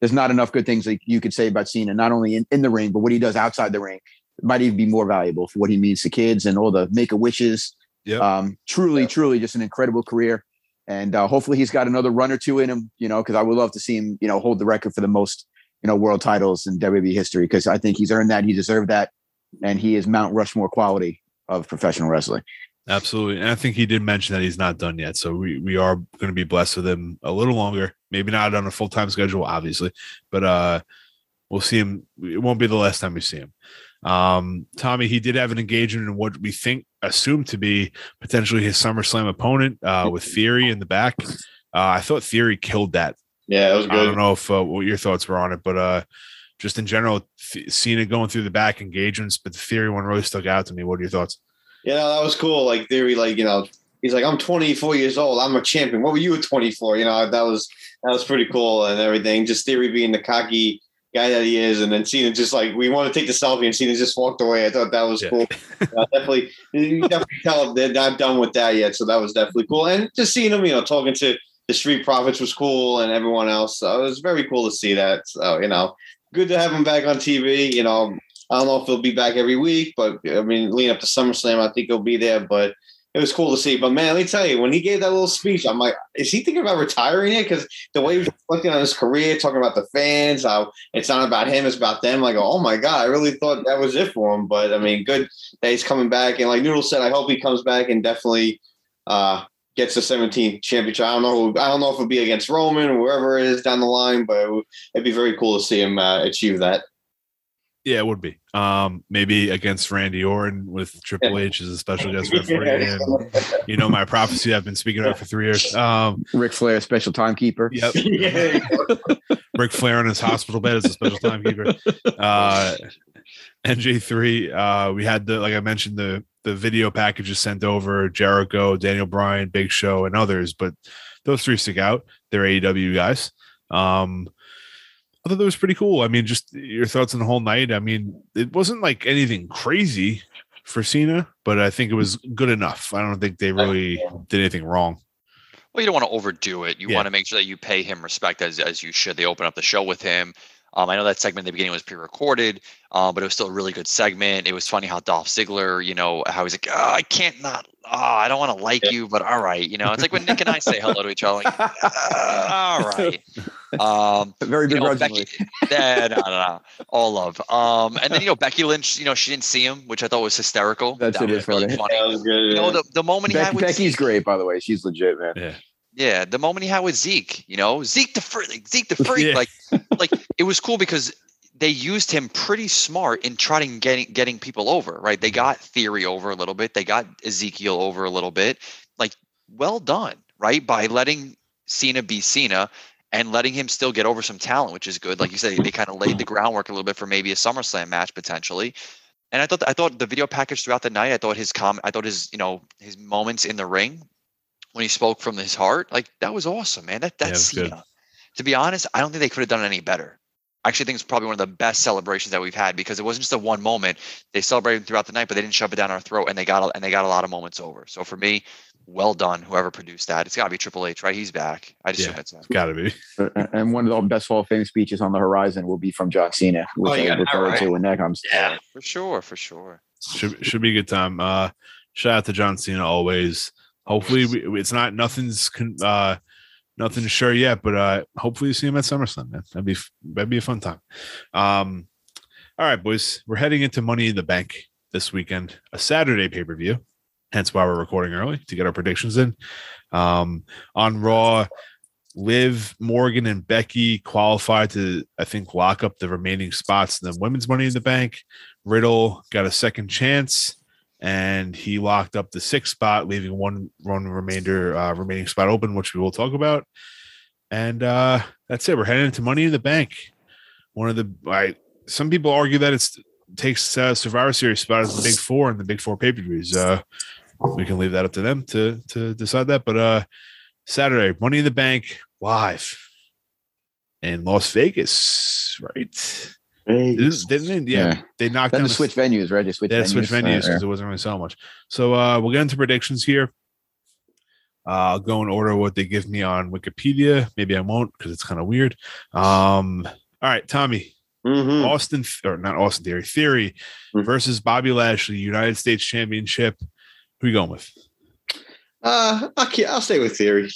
there's not enough good things that you could say about Cena, not only in, in the ring, but what he does outside the ring. It might even be more valuable for what he means to kids and all the make a wishes. Yep. Um, truly, truly, just an incredible career. And uh, hopefully, he's got another run or two in him. You know, because I would love to see him, you know, hold the record for the most, you know, world titles in WWE history. Because I think he's earned that. He deserved that, and he is Mount Rushmore quality of professional wrestling. Absolutely. And I think he did mention that he's not done yet. So we, we are going to be blessed with him a little longer. Maybe not on a full time schedule, obviously, but uh we'll see him. It won't be the last time we see him. Um, Tommy, he did have an engagement in what we think assumed to be potentially his SummerSlam opponent uh, with Theory in the back. Uh, I thought Theory killed that. Yeah, it was good. I don't know if uh, what your thoughts were on it, but uh, just in general, th- seeing it going through the back engagements, but the Theory one really stuck out to me. What are your thoughts? Yeah, that was cool. Like theory, like you know, he's like, I'm 24 years old. I'm a champion. What were you at 24? You know, that was that was pretty cool and everything. Just theory being the cocky guy that he is, and then seeing Cena just like we want to take the selfie, and Cena just walked away. I thought that was Yeah. cool. *laughs* Uh, definitely, you definitely tell they're not done with that yet. So that was definitely cool. And just seeing him, you know, talking to the Street Profits was cool, and everyone else. So it was very cool to see that. So you know, good to have him back on TV. You know, I don't know if he'll be back every week, but I mean, leading up to SummerSlam, I think he'll be there. But it was cool to see. But man, let me tell you, when he gave that little speech, I'm like, is he thinking about retiring it? Because the way he was reflecting on his career, talking about the fans, how it's not about him, it's about them. Like, oh my god, I really thought that was it for him. But I mean, good that he's coming back. And like Noodle said, I hope he comes back and definitely uh, gets the 17th championship. I don't know. I don't know if it'll be against Roman or whoever it is down the line, but it would, it'd be very cool to see him uh, achieve that. Yeah, it would be. Um, maybe against Randy Orton with Triple H as a special guest referee. *laughs* And you know my prophecy I've been speaking about for three years. Um, Ric Flair, special timekeeper. yep. *laughs* yeah. Ric Flair in his hospital bed as a special timekeeper. Uh, *laughs* NJ3, uh, we had the like I mentioned the the video packages sent over Jericho, Daniel Bryan, Big Show, and others, but those three stick out. They're AEW guys. Um, I thought that was pretty cool. I mean, just your thoughts on the whole night. I mean, it wasn't like anything crazy for Cena, but I think it was good enough. I don't think they really did anything wrong. Well, you don't want to overdo it. You Yeah. want to make sure that you pay him respect as as you should. They open up the show with him. Um, I know that segment in the beginning was pre-recorded, uh, but it was still a really good segment. It was funny how Dolph Ziggler, you know, how he's like, oh, I can't not, oh, I don't want to like Yeah. you, but all right, you know, it's like when Nick and I say hello to each other, like, "Ah, all *laughs* right. Um, Very you know, begrudgingly. Becky, *laughs* yeah, no, no, no, all love. Um, and then you know Becky Lynch, you know, she didn't see him, which I thought was hysterical. That's- that it was is really funny. funny. That was good. You know, the, the moment he had with Becky's Zeke- great, by the way. She's legit, man. Yeah. Yeah, the moment he had with Zeke, you know, Zeke the freak, Zeke the *laughs* freak, Yeah. like, like it was cool because they used him pretty smart in trying getting getting people over, right? They got Theory over a little bit, they got Ezekiel over a little bit, like, well done, right? By letting Cena be Cena and letting him still get over some talent, which is good. Like you said, they kind of laid the groundwork a little bit for maybe a SummerSlam match potentially. And I thought I thought the video package throughout the night, I thought his com I thought his, you know, his moments in the ring when he spoke from his heart, like that was awesome, man. That Yeah, that's was good. Cena. To be honest, I don't think they could have done any better. I actually think it's probably one of the best celebrations that we've had because it wasn't just a one moment. They celebrated throughout the night, but they didn't shove it down our throat, and they got a, and they got a lot of moments over. So for me, well done, whoever produced that. It's got to be Triple H, right? He's back. I just Yeah. assume it's him. Gotta be. And one of the best Hall of Fame speeches on the horizon will be from John Cena, which Oh, you I got look right. to when that comes. Yeah. for sure, for sure. should should be a good time. Uh, shout out to John Cena always. Hopefully, we, it's not nothing's con- uh nothing's sure yet, but uh, hopefully you see him at SummerSlam. Man, that'd be that'd be a fun time. Um, all right, boys, we're heading into Money in the Bank this weekend, a Saturday pay per view. Hence why we're recording early to get our predictions in. Um, on Raw, Liv, Morgan, and Becky qualified to, I think, lock up the remaining spots in the women's Money in the Bank. Riddle got a second chance, and he locked up the sixth spot, leaving one one remainder uh, remaining spot open, which we will talk about. And uh, that's it. We're heading into Money in the Bank. One of the I some people argue that it's takes uh, Survivor Series spot as the Big Four and the Big Four pay per views. Uh, we can leave that up to them to to decide that. But uh, Saturday, Money in the Bank live in Las Vegas, right? Didn't, didn't they? Yeah, Yeah. they knocked Then down to the- switch venues, right? They switch yeah, venues. switch venues Uh, because it wasn't really so much. So uh, we'll get into predictions here. Uh, I'll go in order what they give me on Wikipedia. Maybe I won't because it's kind of weird. Um, all right, Tommy, Mhm. Austin or not Austin Theory Theory Mhm. versus Bobby Lashley, United States Championship. Who you going with? Uh, I'll, keep, I'll stay with theory.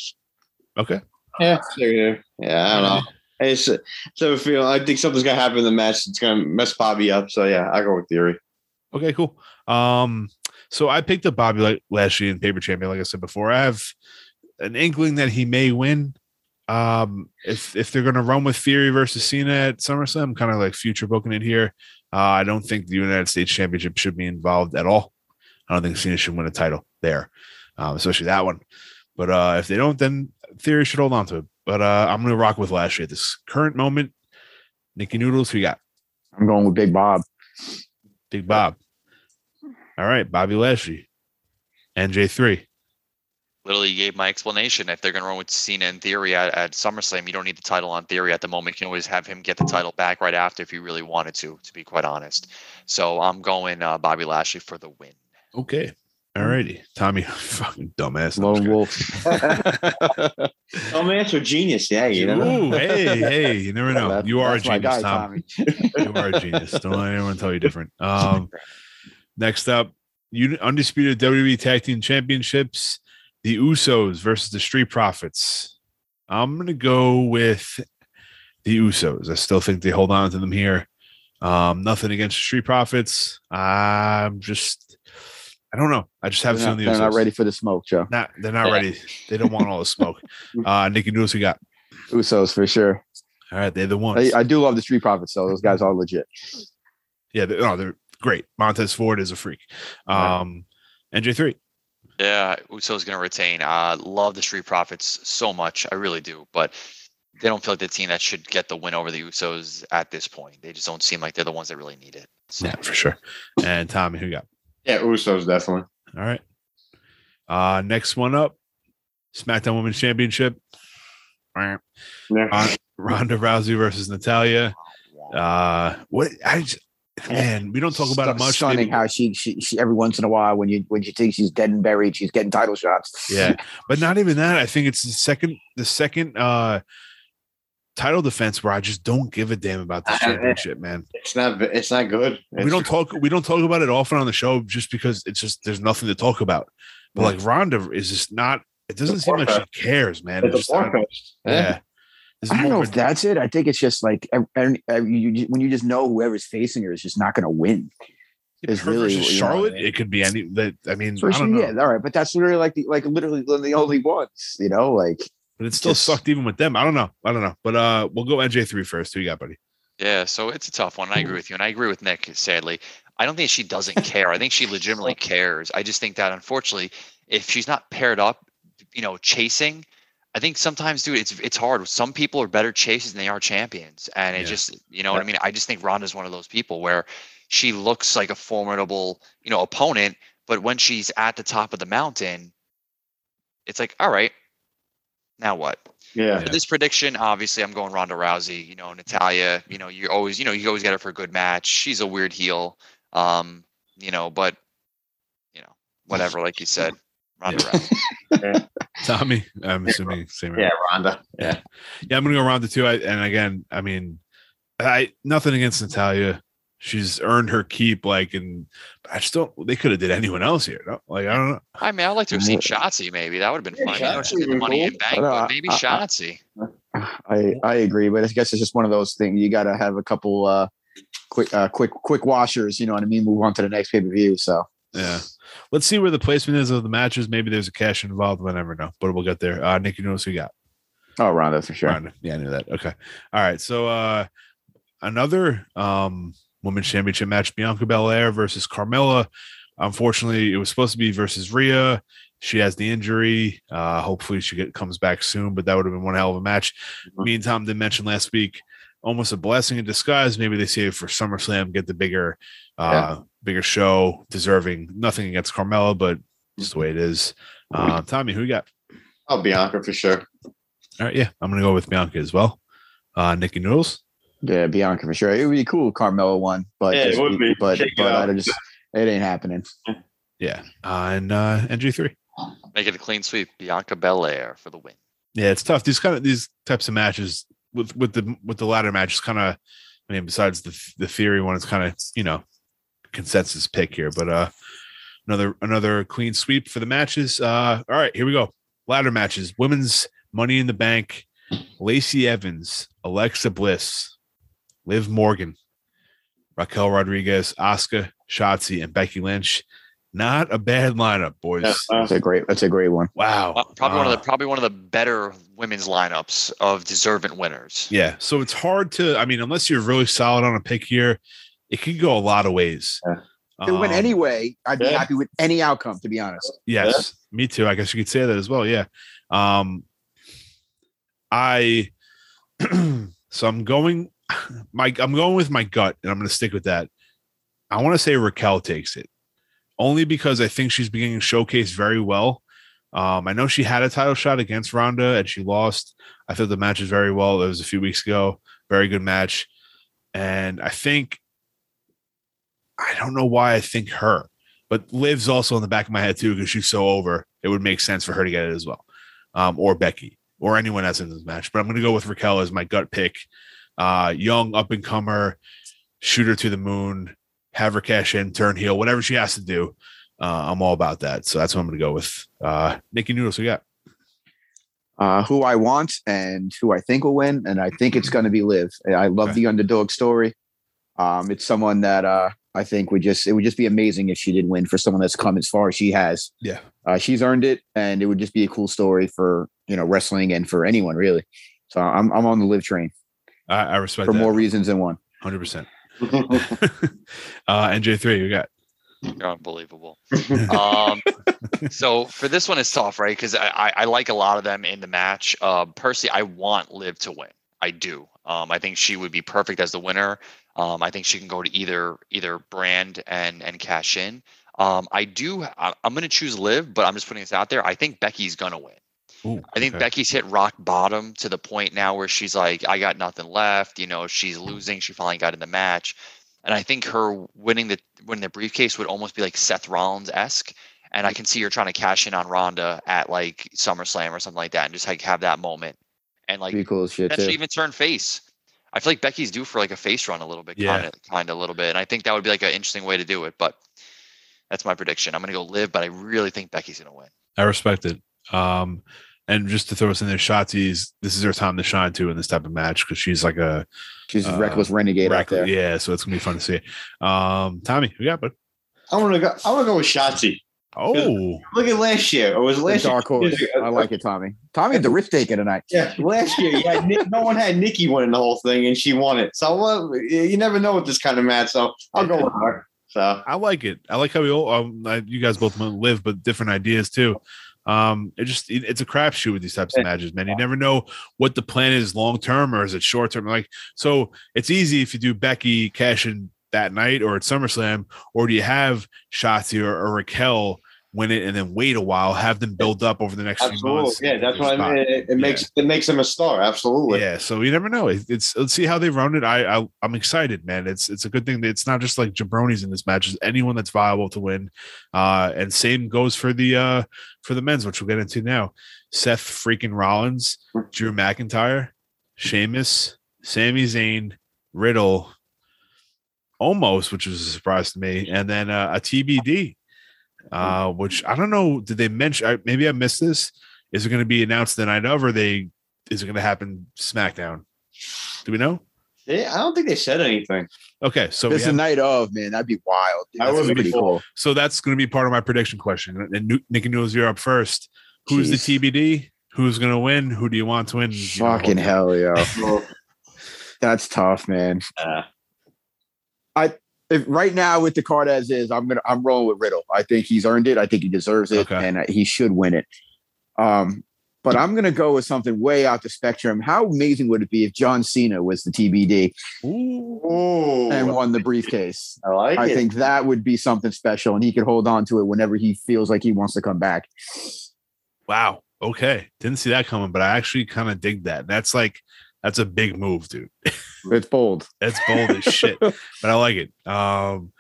Okay. Yeah, yeah. I don't know. It's so feel. I think something's gonna happen in the match. It's gonna mess Bobby up. So yeah, I go with theory. Okay, cool. Um, so I picked up Bobby La- Lashley and paper champion, like I said before. I have an inkling that he may win. Um, if if they're gonna run with Theory versus Cena at SummerSlam, kind of like future booking it here. Uh, I don't think the United States Championship should be involved at all. I don't think Cena should win a title there, um, especially that one. But uh, if they don't, then Theory should hold on to it. But uh, I'm gonna rock with Lashley at this current moment. Nikki Noodles, who you got? I'm going with Big Bob. Big Bob. All right, Bobby Lashley. NJ3. Literally gave my explanation. If they're going to run with Cena in theory at, at SummerSlam, you don't need the title on theory at the moment. You can always have him get the title back right after if you really wanted to, to be quite honest. So I'm going uh, Bobby Lashley for the win. Okay. All righty. Tommy, *laughs* fucking dumbass. No, I'm Lone Wolf. Oh man, so genius. Yeah, you know. Ooh, hey, hey, you never *laughs* know. That- you are a genius, guy, Tom. Tommy. You are a genius. Don't let anyone tell you different. *laughs* Um, next up, Uni- undisputed WWE Tag Team Championships, the Usos versus the Street Profits. I'm gonna go with the Usos. I still think they hold on to them here. Um, nothing against the Street Profits. I'm just, I don't know. I just have a They're, feeling not, the they're not ready for the smoke, Joe. Not, they're not Yeah. ready. *laughs* They don't want all the smoke. *laughs* Uh, Nikki Noodles, we got. Usos for sure. All right, they're the ones. I, I do love the Street Profits, though. Those guys are legit. yeah, they're, no, they're great. Montez Ford is a freak. Um, NJ3. Yeah, Uso's going to retain. Uh, love the Street Profits so much. I really do. But they don't feel like the team that should get the win over the Usos at this point. They just don't seem like they're the ones that really need it. So, Yeah, for sure. And Tommy, who you got? Yeah, Usos definitely. All right. Uh, next one up, SmackDown Women's Championship. Yeah. Ron- Ronda Rousey versus Natalya. Uh, what I just, man, we don't talk about it much. Stunning maybe- how she, she she every once in a while when you when you think she's dead and buried, she's getting title shots. yeah, but not even that. I think it's the second, the second uh title defense where I just don't give a damn about this *laughs* championship, man. It's not. It's not good. we don't talk we don't talk about it often on the show just because it's just there's nothing to talk about. But like Ronda is just not. It doesn't seem like she cares, man. It It's a just, don't- forecast. yeah. I don't know if that's it. I think it's just like you, you- when you just know whoever's facing her is just not going to win. If is really versus what you know, Charlotte. man. It could be any. That I mean, I don't know. yeah, all right, but that's literally like the like literally the the only ones, you know, like but it still just- sucked even with them. I don't know. I don't know. But uh, we'll go NJ3 first. Who you got, buddy? Yeah, so it's a tough one. I agree with you, and I agree with Nick. Sadly, I don't think she doesn't care. I think she legitimately *laughs* cares. I just think that unfortunately, if she's not paired up, you know, chasing, I think sometimes, dude, it's it's hard. Some people are better chasers than they are champions, and it Yeah. just, you know what I mean. I just think Ronda's one of those people where she looks like a formidable, you know, opponent, but when she's at the top of the mountain, it's like, all right, now what? Yeah. For this prediction, obviously, I'm going Ronda Rousey. You know, Natalya. You know, you always, you know, you always get her for a good match. She's a weird heel. Um, you know, but you know, whatever. Like you said, Ronda Rousey. *laughs* Tommy. I'm assuming same. Yeah, Ronda. Yeah. Yeah, I'm gonna go Ronda too. I, and again, I mean, I nothing against Natalya. She's earned her keep. Like, and I just don't. They could have did anyone else here. No? Like, I don't know. I mean, I'd like to have seen Shotzi. Maybe that would have been Yeah, fun. You know, Shotzi she's the money been in bank, cool. but maybe Uh, uh, Shotzi. I I agree, but I guess it's just one of those things. You got to have a couple uh quick uh quick quick washers. You know what I mean? Move on to the next pay per view. So Yeah. Let's see where the placement is of the matches. Maybe there's a cash involved. We'll never know, but we'll get there. Uh, Nick, you know what we got? oh, Ronda for sure. Ronda. Yeah, I knew that. Okay. All right. So uh another um women's championship match, Bianca Belair versus Carmella. Unfortunately, it was supposed to be versus Rhea. She has the injury. Uh hopefully she get, comes back soon, but that would have been one hell of a match. Mhm. Me and Tom did mention last week, almost a blessing in disguise. Maybe they save it for SummerSlam, get the bigger uh bigger show, deserving. Nothing against Carmella, but just the way it is. Uh Tommy, who you got? Oh, Bianca for sure. All right, yeah, I'm gonna go with Bianca as well. Uh Nikki Noodles. Yeah, Bianca for sure. It would be cool. if Carmella won, but Yeah, it would be. but Shake it but. I just it ain't happening. Yeah. Uh, and uh NJ3. Make it a clean sweep. Bianca Belair for the win. Yeah, it's tough. These kind of these types of matches with with the with the ladder matches, kind of. I mean, besides the the theory one, it's kind of you know consensus pick here, but uh, another another clean sweep for the matches. Uh, all right, here we go. Ladder matches, women's Money in the Bank. Lacey Evans, Alexa Bliss, Liv Morgan, Raquel Rodriguez, Asuka, Shotzi, and Becky Lynch. Not a bad lineup, boys. Yeah, uh, That's a great. That's a great one. wow. Uh, Probably one of Uh, the probably one of the better women's lineups of deserving winners. Yeah. So it's hard to, I mean, unless you're really solid on a pick here, it could go a lot of ways. Yeah. If it went Um, anyway, I'd be yeah. happy with any outcome. To be honest, Yes, me too. I guess you could say that as well. Yeah. Um, I, *clears throat* so I'm going, *sighs* my, I'm going with my gut and I'm going to stick with that. I want to say Raquel takes it only because I think she's beginning to showcase very well. Um, I know she had a title shot against Ronda and she lost. I thought the match was very well. It was a few weeks ago. Very good match. And I think, I don't know why I think her, but Liv's also in the back of my head too because she's so over. It would make sense for her to get it as well, um, or Becky or anyone else in this match. But I'm going to go with Raquel as my gut pick. Uh, young up and comer, shooter to the moon, have her cash in, turn heel, whatever she has to do. Uh, I'm all about that. So that's what I'm going to go with. Uh, Nikki Noodles, we got. uh, who I want and who I think will win, and I think it's going to be Liv. I love Okay. the underdog story. Um, it's someone that uh, I think would just it would just be amazing if she did win for someone that's come as far as she has. Yeah. Uh, she's earned it, and it would just be a cool story for you know wrestling and for anyone really. So I'm I'm on the Liv train I, I respect for that. more reasons than one. 100%. *laughs* uh, NJ3, we got. You're unbelievable. um, so for this one, it's tough, right? Because I, I, I like a lot of them in the match. Uh, personally, I want Liv to win. I do. Um, I think she would be perfect as the winner. Um, I think she can go to either either brand and and cash in. Um, I do. I, I'm going to choose Liv, but I'm just putting this out there. I think Becky's going to win. Ooh, I think okay. Becky's hit rock bottom to the point now where she's like, I got nothing left. You know, she's losing. She finally got in the match, and I think her winning the winning the briefcase would almost be like Seth Rollins esque. And I can see her trying to cash in on Ronda at like SummerSlam or something like that, and just like have that moment, and like Be cool as shit potentially too. even turn face. I feel like Becky's due for like a face run a little bit, Yeah. kind of, kind of a little bit, and I think that would be like an interesting way to do it. But that's my prediction. I'm gonna go live, but I really think Becky's gonna win. I respect it. Um, and just to throw us in there, Shotzi's this is her time to shine too in this type of match because she's like a She's a uh, reckless renegade out reckless- there. yeah. So it's gonna be fun to see. Um, Tommy, we got, but I'm gonna go. I'm gonna go with Shotzi. oh, Look at last year. It was The last dark year. horse. I like it, Tommy. Tommy had the risk taker tonight. Yeah, last year you had Nick, no one had Nikki winning the whole thing, and she won it. So well, you never know with this kind of match. So I'll go with her. So I like it. I like how we all um, I- you guys both live, but different ideas too. Um, it just it, it's a crapshoot with these types of matches, man. You never know what the plan is long term or is it short term. Like so, it's easy if you do Becky cash in that night or at SummerSlam, or do you have Shotzi or, or Raquel win it and then wait a while, have them build up over the next few months? yeah, that's what I mean. It, it makes it makes him a star. Absolutely. Yeah, so you never know. It, it's let's see how they run it. I, I I'm excited, man. It's it's a good thing that it's not just like jabronis in this match. It's anyone that's viable to win. Uh, and same goes for the uh for the men's, which we'll get into now. Seth freaking Rollins, Drew McIntyre, Sheamus, Sami Zayn, Riddle, Omos, which was a surprise to me, and then uh, a TBD, uh, which I don't know. Did they mention? I- Maybe I missed this. Is it going to be announced the night of, or they? Is it going to happen SmackDown? Do we know? Yeah, I don't think they said anything. Okay, so it's This the night of man. That'd be wild. That would be cool. cool. so that's going to be part of my prediction question. And Nu- Nick and Noodles, you're up first. Who's Jeez. the TBD? Who's going to win? Who do you want to win? You know, Fucking hell, yo. *laughs* That's tough, man. uh, If right now with the card as is, I'm gonna I'm rolling with Riddle. I think he's earned it. I think he deserves it, Okay. and uh, he should win it. Um, but I'm gonna go with something way out the spectrum. How amazing would it be if John Cena was the TBD Ooh. ooh, and won the briefcase? I like I it. think that would be something special, and he could hold on to it whenever he feels like he wants to come back. Wow. Okay. Didn't see that coming, but I actually kind of dig that. That's like that's a big move, dude. *laughs* It's bold. That's bold as shit, *laughs* but I like it. Um,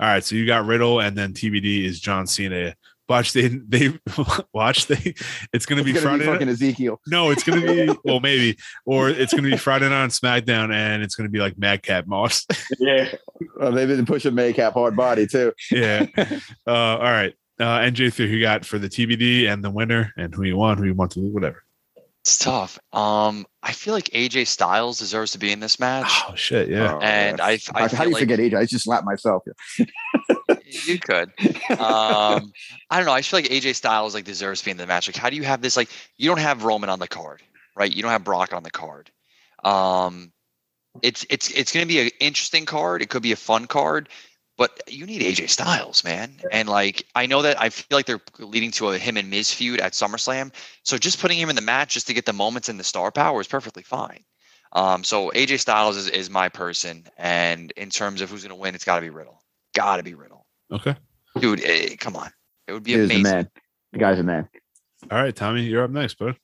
all right, so you got Riddle, and then TBD is John Cena Watch they they *laughs* watch they. It's gonna be It's gonna Friday. be night- fucking Ezekiel. no, it's gonna be *laughs* well, maybe, or it's gonna be Friday night on SmackDown, and it's gonna be like Madcap Moss. Yeah. Well, they've been pushing Madcap hard body too. yeah. Uh, all right. Uh, NJ3, who you got for the TBD and the winner, and who you want, who you want to lose, whatever. It's tough. Um, I feel like AJ Styles deserves to be in this match. Oh shit, yeah. Oh, And I, I How feel do you like forget AJ? I just slapped myself. you could. Um, I don't know. I just feel like AJ Styles like deserves to be in the match. Like, how do you have this? Like, you don't have Roman on the card, right? You don't have Brock on the card. Um, it's it's it's going to be an interesting card. It could be a fun card, but you need AJ Styles, man. And like, I know that I feel like they're leading to a him and Miz feud at SummerSlam. So just putting him in the match just to get the moments and the star power is perfectly fine. Um, so AJ Styles is, is my person, and in terms of who's going to win, it's got to be Riddle. Got to be Riddle Okay. dude eh, come on it would be He is the amazing man. The guy's a man. All right, Tommy, you're up next, bud.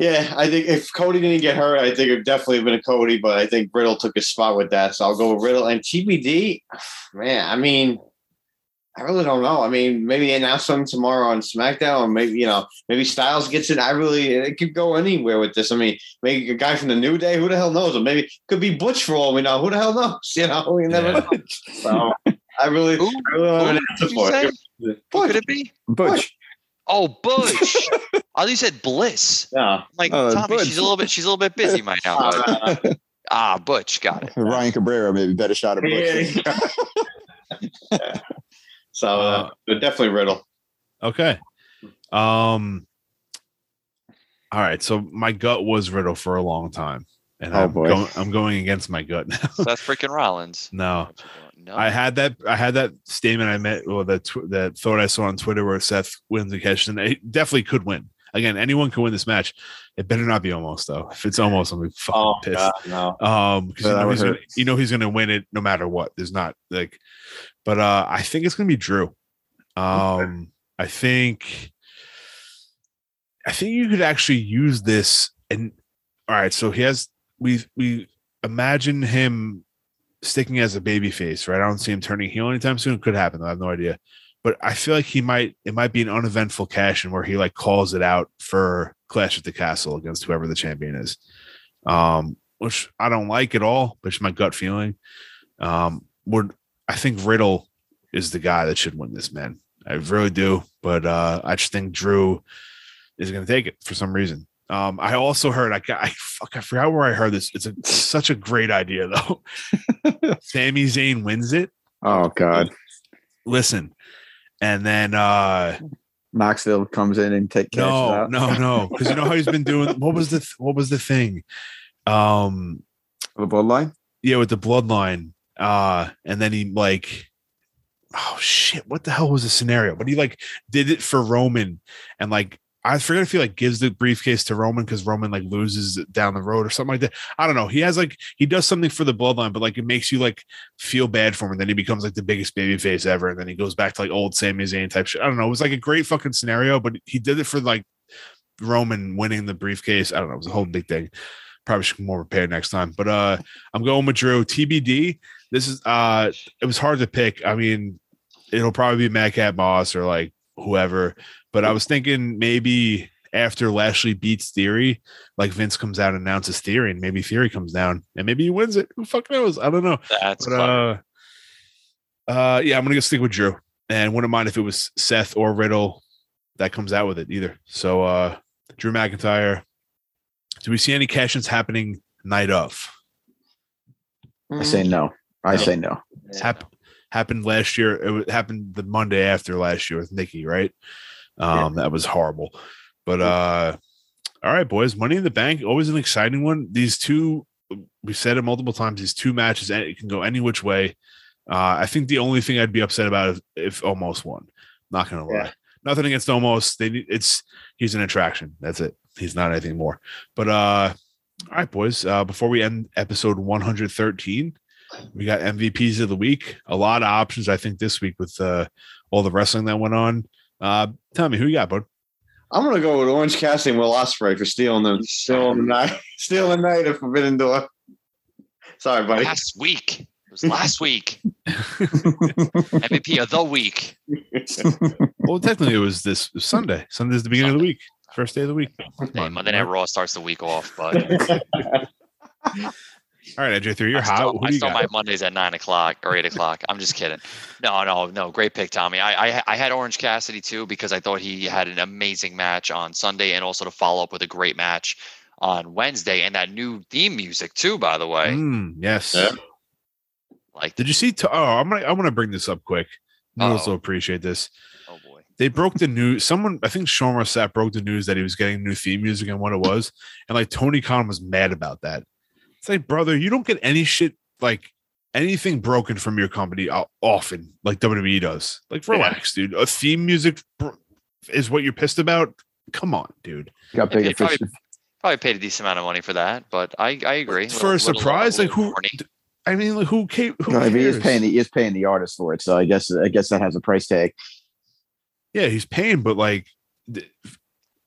Yeah, I think if Cody didn't get hurt, I think it would definitely have been a Cody, but I think Riddle took his spot with that. So I'll go with Riddle and TBD. *sighs* Man, I mean, I really don't know. I mean, maybe announce them tomorrow on SmackDown, or maybe you know, maybe Styles gets it. I really it could go anywhere with this. I mean, maybe a guy from the New Day, who the hell knows? Or maybe it could be Butch for all we know. Who the hell knows? *laughs* You know, we never Yeah. know. So I really, Who? I really don't have an Who answer did you for say? it. Who Butch. could it be Butch. oh butch *laughs* i thought you said bliss Yeah. I'm like Oh, tommy Butch. she's a little bit she's a little bit busy right now Uh, *laughs* ah butch got it Ryan Cabrera maybe better shot at Butch. Yeah. *laughs* So uh, but definitely Riddle. Okay. Um. All right. So my gut was Riddle for a long time, and Oh, I'm boy. going. I'm going against my gut now. that's freaking rollins *laughs* no, no I had that. I had that statement I met. Well, that tw- that thought I saw on Twitter where Seth wins the catch, and it definitely could win. Again, anyone can win this match. It better not be Omos though. If it's Omos, I'm gonna be fucking Oh pissed. God, no. Um, because you know he's gonna, you know he's gonna win it no matter what. There's not like, but uh, I think it's gonna be Drew. Um, I think, I think you could actually use this. And all right, so he has we we imagine him sticking as a baby face, right? I don't see him turning heel anytime soon. It could happen. I have no idea. But I feel like he might. It might be an uneventful cash in where he like calls it out for Clash at the Castle against whoever the champion is um, which I don't like at all, but it's my gut feeling. Um, would I think Riddle is the guy that should win this, man. I really do, but uh, I just think Drew is going to take it for some reason. Um, I also heard I got I fuck I forgot where I heard this. It's a such a great idea though. *laughs* Sami Zayn wins it. Oh God. Listen, and then uh Knoxville comes in and take care no, out. no, no, because you know how he's been doing. *laughs* What was the th- what was the thing? Um, The bloodline. yeah, with the bloodline. Uh, and then he like, oh shit, what the hell was the scenario? But he like did it for Roman, and like I forget if he like gives the briefcase to Roman because Roman like loses it down the road or something like that. I don't know. He has like he does something for the bloodline, but like it makes you like feel bad for him, and then he becomes like the biggest baby face ever, and then he goes back to like old Sami Zayn type shit. I don't know. It was like a great fucking scenario, but he did it for like Roman winning the briefcase. I don't know. It was a whole big thing. Probably should be more prepared next time. But uh I'm going with Drew. TBD. This is uh it was hard to pick. I mean, it'll probably be Madcap Moss or like whoever. But I was thinking maybe after Lashley beats Theory, like Vince comes out and announces Theory, and maybe Theory comes down and maybe he wins it. Who fuck knows? I don't know. that's But uh, uh, yeah, I'm gonna go stick with Drew, and wouldn't mind if it was Seth or Riddle that comes out with it either. So, uh, Drew McIntyre. Do we see any cash-ins happening night of? I say no. I No. say no. Yeah. Hap- happened last year. It happened the Monday after last year with Nikki, right? Um, that was horrible. But uh, all right, boys, Money in the Bank, always an exciting one. These two, we've said it multiple times. These two matches, it can go any which way. Uh, I think the only thing I'd be upset about is if Omos won. Not gonna lie. Yeah. Nothing against Omos. They need- it's he's an attraction. That's it. He's not anything more. But uh, all right, boys. Uh, before we end episode 113, we got MVPs of the week. A lot of options, I think, this week with uh, all the wrestling that went on. Uh, tell me who you got, bud. I'm gonna go with Orange Cassidy and Will Ospreay for stealing the stealing the night, *laughs* stealing the night of Forbidden Door. Sorry, buddy. last week it was was last week. *laughs* MVP of the week. *laughs* Well, technically, it was this Sunday. Sunday's the beginning of the week, first day of the week. Come Hey, on, Monday Night Raw starts the week off, but All right, AJ3, you're I hot. start, Who I do you start got? my Mondays at nine o'clock or eight o'clock. I'm just kidding. *laughs* No, no, no. Great pick, Tommy. I, I I had Orange Cassidy too because I thought he had an amazing match on Sunday and also to follow up with a great match on Wednesday and that new theme music too. By the way, Mm, yes. Yeah. like Did you see? T- oh, I'm gonna I'm gonna bring this up quick. You Uh-oh. also appreciate this. oh boy, They broke the news. Someone, I think Sean Ross Sapp broke the news that he was getting new theme music and what it was, and like Tony Khan was mad about that. It's like, brother, you don't get any shit like anything broken from your company often, like WWE does. Like, relax, dude. A theme music is what you're pissed about. Come on, dude. Got Yeah, bigger he probably- probably paid a decent amount of money for that, but I I agree. For a Little- little, uh, surprise, like little who? I mean, like, who came? Who No, I mean, he is paying the he is paying the artist for it, so I guess I guess that has a price tag. Yeah, he's paying, but like, th-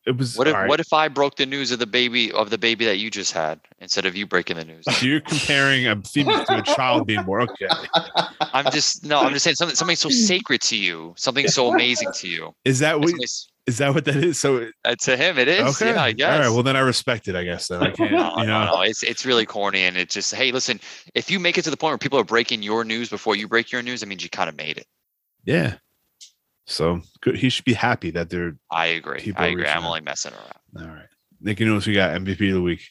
it was. What if right. what if I broke the news of the baby of the baby that you just had instead of you breaking the news? So you're comparing a theme to a child being born. Okay. *laughs* I'm just no, I'm just saying something something so sacred to you, something so amazing to you. Is that what is that what that is? So uh, to him, it is. okay. Yeah, I guess. All right. Well then I respect it, I guess. Then I *laughs* can't no, you know no. It's it's really corny, and it's just hey, listen. If you make it to the point where people are breaking your news before you break your news, that means you kind of made it. yeah. So good. He should be happy that they're I agree. People I agree. I'm out. only messing around. all right. Nick, you know what we got? MVP of the week.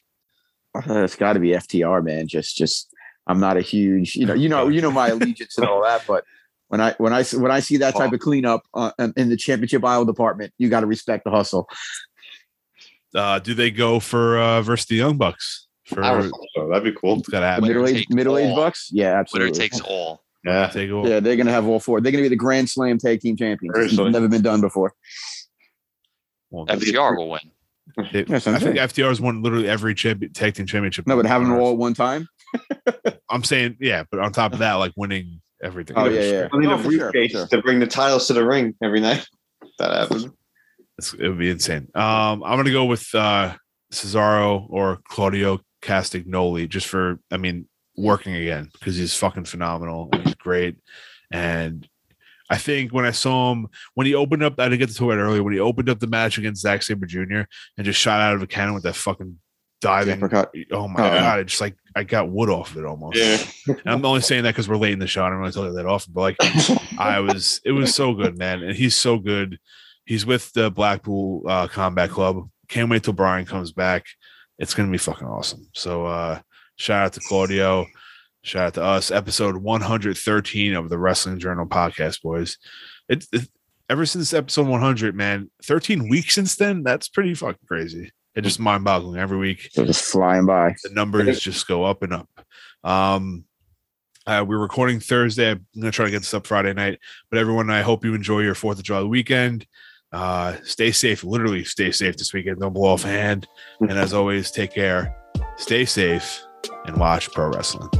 Uh, it's got to be FTR, man. Just just I'm not a huge, you know, you know, you know my allegiance and all that, but when I when I when I see that type of cleanup uh, in- in the championship aisle department, you got to respect the hustle. Uh do they go for uh versus the Young Bucks? For I so. That'd be cool. it's gotta The happen. Middle age middle age bucks, yeah, absolutely. Winner absolutely. takes all. Yeah. Take a Yeah, they're gonna have all four. They're gonna be the Grand Slam tag team champions. It's Seriously. never been done before. well, FTR will win. it- That's I think saying. FTR's won literally every champion, tag team championship. No, but having them all at one time. *laughs* I'm saying, yeah, but on top of that, like winning everything. Oh, yeah, yeah. I mean, No, a for sure, for briefcase sure. to bring the titles to the ring every night. *laughs* That happens. It's, it would be insane. Um, I'm gonna go with uh Cesaro or Claudio Castagnoli just for I mean working again because he's fucking phenomenal and he's great. And I think when I saw him when he opened up, I didn't get to it earlier when he opened up the match against Zack Sabre Jr. and just shot out of a cannon with that fucking diving. Uppercut. Oh my Oh, god! It's just like I got wood off of it almost. Yeah. And I'm only saying that because we're late in the show. I don't really tell you that often, but like *laughs* I was, it was so good, man. And he's so good. He's with the Blackpool uh, Combat Club. Can't wait till Bryan comes back. It's gonna be fucking awesome. So uh shout out to Claudio. Shout out to us. Episode 113 of the Wrestling Journal podcast, boys. It, it ever since episode 100, man, 13 weeks since then. That's pretty fucking crazy. It's just mind boggling every week They're just flying by. the numbers just go up and up. Um, uh, we're recording Thursday. I'm gonna try to get this up Friday night, but everyone, I hope you enjoy your Fourth of July weekend. Uh, stay safe. Literally, stay safe this weekend. Don't blow off hand. And as always, take care, stay safe, and watch pro wrestling.